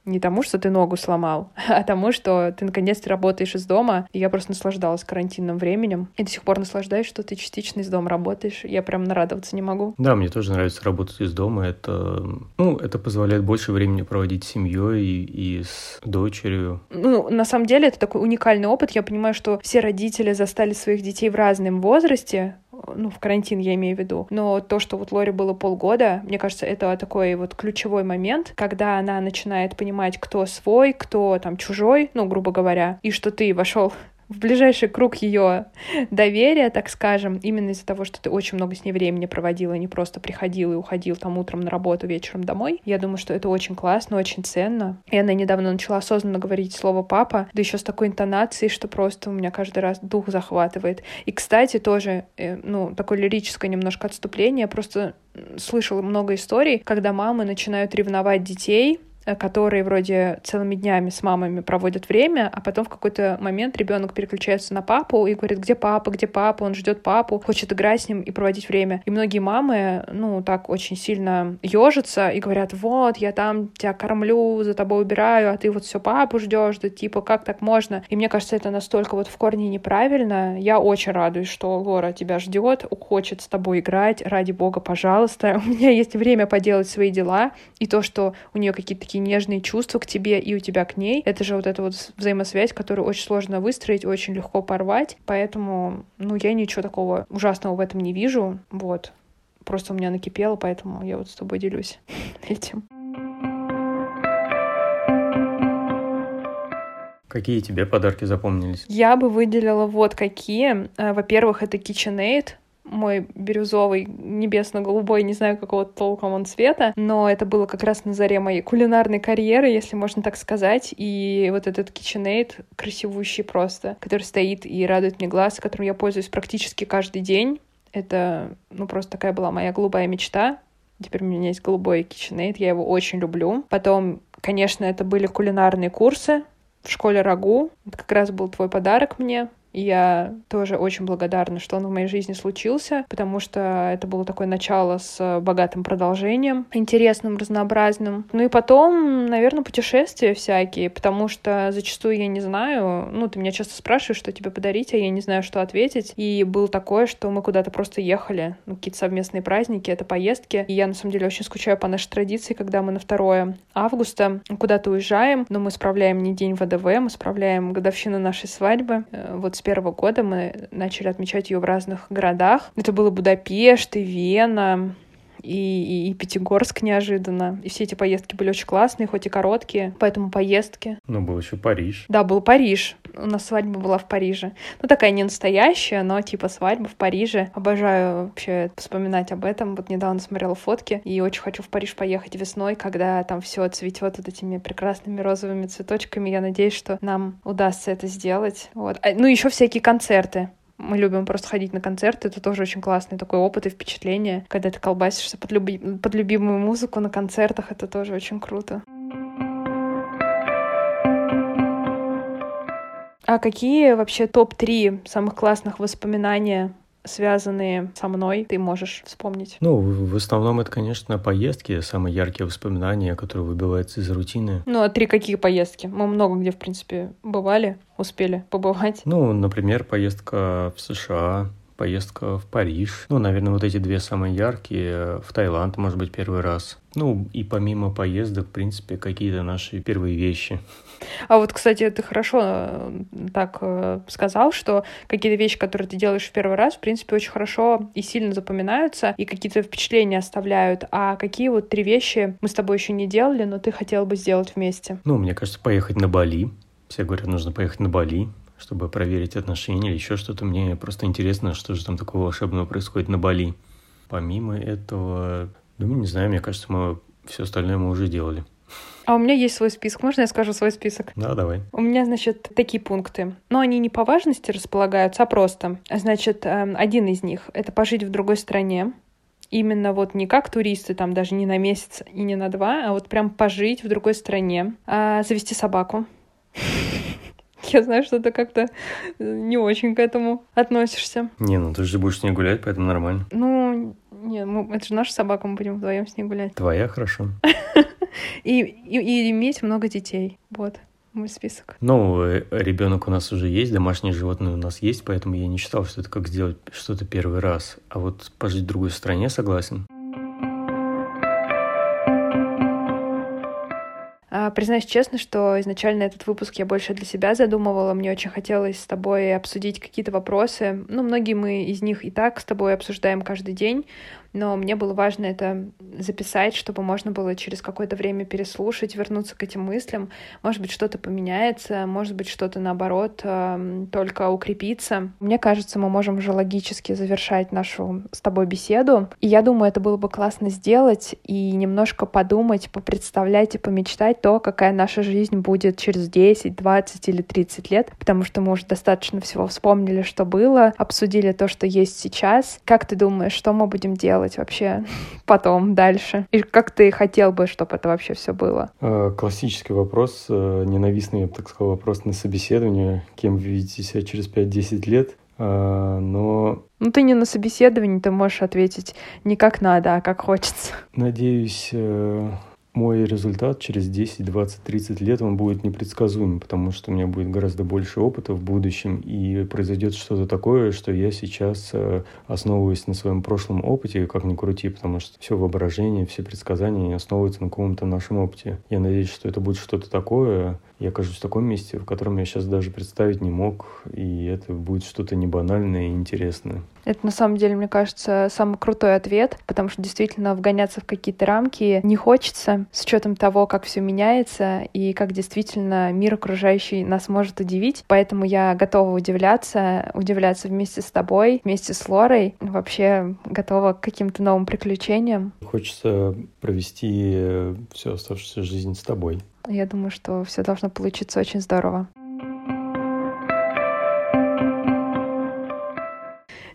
A: не тому, что ты ногу сломал, а тому, что ты наконец-то работаешь из дома. И я просто наслаждалась карантинным временем. И до сих пор наслаждаюсь, что ты частично из дома работаешь. Я прям нарадоваться не могу.
B: Да, мне тоже нравится работать из дома. Это, ну, это позволяет больше времени проводить с семьей и, и с дочерью.
A: Ну, на самом деле, это такой уникальный опыт. Я понимаю, что все родители застали своих детей в разном возрасте, ну, в карантин я имею в виду. Но то, что вот Лоре было полгода, мне кажется, это такой вот ключевой момент, когда она начинает понимать, кто свой, кто там чужой, ну, грубо говоря, и что ты вошел в ближайший круг ее доверия, так скажем, именно из-за того, что ты очень много с ней времени проводила, не просто приходил и уходил там утром на работу, вечером домой. Я думаю, что это очень классно, очень ценно. И она недавно начала осознанно говорить слово «папа», да еще с такой интонацией, что просто у меня каждый раз дух захватывает. И, кстати, тоже, э, ну, такое лирическое немножко отступление, просто слышала много историй, когда мамы начинают ревновать детей, которые вроде целыми днями с мамами проводят время, а потом в какой-то момент ребенок переключается на папу и говорит, где папа, где папа, он ждет папу, хочет играть с ним и проводить время. И многие мамы, ну, так очень сильно ежатся и говорят, вот, я там тебя кормлю, за тобой убираю, а ты вот все папу ждешь, да типа, как так можно? И мне кажется, это настолько вот в корне неправильно. Я очень радуюсь, что Лора тебя ждет, хочет с тобой играть, ради бога, пожалуйста. У меня есть время поделать свои дела, и то, что у нее какие-то такие нежные чувства к тебе и у тебя к ней. Это же вот эта вот взаимосвязь, которую очень сложно выстроить, очень легко порвать. Поэтому, ну, я ничего такого ужасного в этом не вижу. Вот. Просто у меня накипело, поэтому я вот с тобой делюсь этим.
B: Какие тебе подарки запомнились?
A: Я бы выделила вот какие. Э, во-первых, это KitchenAid мой бирюзовый, небесно-голубой, не знаю, какого толком он цвета, но это было как раз на заре моей кулинарной карьеры, если можно так сказать, и вот этот KitchenAid красивущий просто, который стоит и радует мне глаз, которым я пользуюсь практически каждый день. Это, ну, просто такая была моя голубая мечта. Теперь у меня есть голубой KitchenAid, я его очень люблю. Потом, конечно, это были кулинарные курсы в школе Рагу. Это как раз был твой подарок мне. Я тоже очень благодарна, что он в моей жизни случился, потому что это было такое начало с богатым продолжением, интересным, разнообразным. Ну и потом, наверное, путешествия всякие, потому что зачастую я не знаю, ну, ты меня часто спрашиваешь, что тебе подарить, а я не знаю, что ответить. И было такое, что мы куда-то просто ехали, ну, какие-то совместные праздники, это поездки. И я, на самом деле, очень скучаю по нашей традиции, когда мы на 2 августа куда-то уезжаем, но мы справляем не день ВДВ, мы справляем годовщину нашей свадьбы. Э, вот с первого года мы начали отмечать ее в разных городах. Это было Будапешт и Вена, и, и, и Пятигорск неожиданно. И все эти поездки были очень классные, хоть и короткие, поэтому поездки.
B: Ну, был еще Париж.
A: Да, был Париж. У нас свадьба была в Париже. Ну, такая не настоящая, но типа свадьба в Париже. Обожаю вообще вспоминать об этом. Вот недавно смотрела фотки и очень хочу в Париж поехать весной, когда там все цветет вот этими прекрасными розовыми цветочками. Я надеюсь, что нам удастся это сделать. Вот. А, ну, еще всякие концерты. Мы любим просто ходить на концерты, это тоже очень классный такой опыт и впечатление, когда ты колбасишься под, люби... под любимую музыку на концертах, это тоже очень круто. А какие вообще топ-3 самых классных воспоминания связанные со мной, ты можешь вспомнить?
B: Ну, в основном это, конечно, поездки, самые яркие воспоминания, которые выбиваются из рутины.
A: Ну, а три какие поездки? Мы много где, в принципе, бывали, успели побывать.
B: Ну, например, поездка в США, поездка в Париж. Ну, наверное, вот эти две самые яркие. В Таиланд, может быть, первый раз. Ну, и помимо поездок, в принципе, какие-то наши первые вещи.
A: А вот, кстати, ты хорошо э, так э, сказал, что какие-то вещи, которые ты делаешь в первый раз, в принципе, очень хорошо и сильно запоминаются, и какие-то впечатления оставляют. А какие вот три вещи мы с тобой еще не делали, но ты хотел бы сделать вместе?
B: Ну, мне кажется, поехать на Бали. Все говорят, нужно поехать на Бали чтобы проверить отношения или еще что-то. Мне просто интересно, что же там такого волшебного происходит на Бали. Помимо этого, ну, не знаю, мне кажется, мы все остальное мы уже делали.
A: А у меня есть свой список. Можно я скажу свой список?
B: Да, давай.
A: У меня, значит, такие пункты. Но они не по важности располагаются, а просто. Значит, эм, один из них — это пожить в другой стране. Именно вот не как туристы, там даже не на месяц и не на два, а вот прям пожить в другой стране. А, завести собаку. Я знаю, что ты как-то не очень к этому относишься.
B: Не, ну ты же будешь с ней гулять, поэтому нормально.
A: Ну, не, мы, это же наша собака, мы будем вдвоем с ней гулять.
B: Твоя, хорошо.
A: И, и, и иметь много детей. Вот мой список.
B: Ну, ребенок у нас уже есть, домашние животные у нас есть, поэтому я не считал, что это как сделать что-то первый раз. А вот пожить в другой стране согласен.
A: А, признаюсь честно, что изначально этот выпуск я больше для себя задумывала. Мне очень хотелось с тобой обсудить какие-то вопросы. Ну, многие мы из них и так с тобой обсуждаем каждый день но мне было важно это записать, чтобы можно было через какое-то время переслушать, вернуться к этим мыслям. Может быть, что-то поменяется, может быть, что-то, наоборот, эм, только укрепится. Мне кажется, мы можем уже логически завершать нашу с тобой беседу. И я думаю, это было бы классно сделать и немножко подумать, попредставлять и помечтать то, какая наша жизнь будет через 10, 20 или 30 лет, потому что мы уже достаточно всего вспомнили, что было, обсудили то, что есть сейчас. Как ты думаешь, что мы будем делать? Делать вообще потом, дальше? И как ты хотел бы, чтобы это вообще все было?
B: А, классический вопрос, э, ненавистный, я бы так сказал, вопрос на собеседование. Кем вы видите себя через 5-10 лет? А, но...
A: Ну, ты не на собеседовании, ты можешь ответить не как надо, а как хочется.
B: Надеюсь, э, мой результат через 10, 20, 30 лет, он будет непредсказуем, потому что у меня будет гораздо больше опыта в будущем, и произойдет что-то такое, что я сейчас э, основываюсь на своем прошлом опыте, как ни крути, потому что все воображение, все предсказания основываются на каком-то нашем опыте. Я надеюсь, что это будет что-то такое, я окажусь в таком месте, в котором я сейчас даже представить не мог, и это будет что-то не банальное и интересное.
A: Это на самом деле, мне кажется, самый крутой ответ, потому что действительно вгоняться в какие-то рамки не хочется, с учетом того, как все меняется и как действительно мир окружающий нас может удивить. Поэтому я готова удивляться, удивляться вместе с тобой, вместе с Лорой, вообще готова к каким-то новым приключениям.
B: Хочется провести э, всю оставшуюся жизнь с тобой.
A: Я думаю, что все должно получиться очень здорово.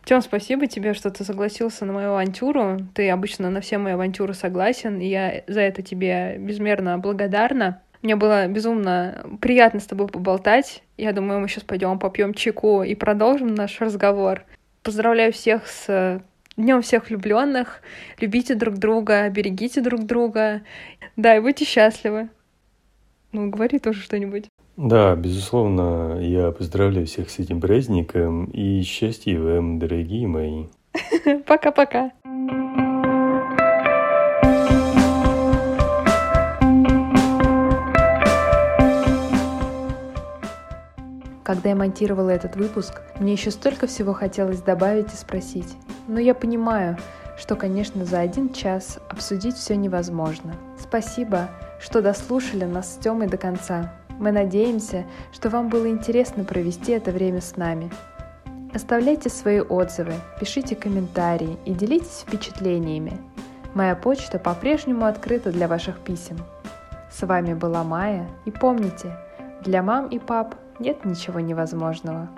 A: Тем, спасибо тебе, что ты согласился на мою авантюру. Ты обычно на все мои авантюры согласен, и я за это тебе безмерно благодарна. Мне было безумно приятно с тобой поболтать. Я думаю, мы сейчас пойдем попьем чайку и продолжим наш разговор. Поздравляю всех с Днем всех влюбленных. Любите друг друга, берегите друг друга. Да, и будьте счастливы. Ну, говори тоже что-нибудь.
B: Да, безусловно, я поздравляю всех с этим праздником и счастья вам, дорогие мои.
A: Пока-пока. Когда я монтировала этот выпуск, мне еще столько всего хотелось добавить и спросить. Но я понимаю, что, конечно, за один час обсудить все невозможно. Спасибо, что дослушали нас с Тёмой до конца. Мы надеемся, что вам было интересно провести это время с нами. Оставляйте свои отзывы, пишите комментарии и делитесь впечатлениями. Моя почта по-прежнему открыта для ваших писем. С вами была Майя, и помните, для мам и пап нет ничего невозможного.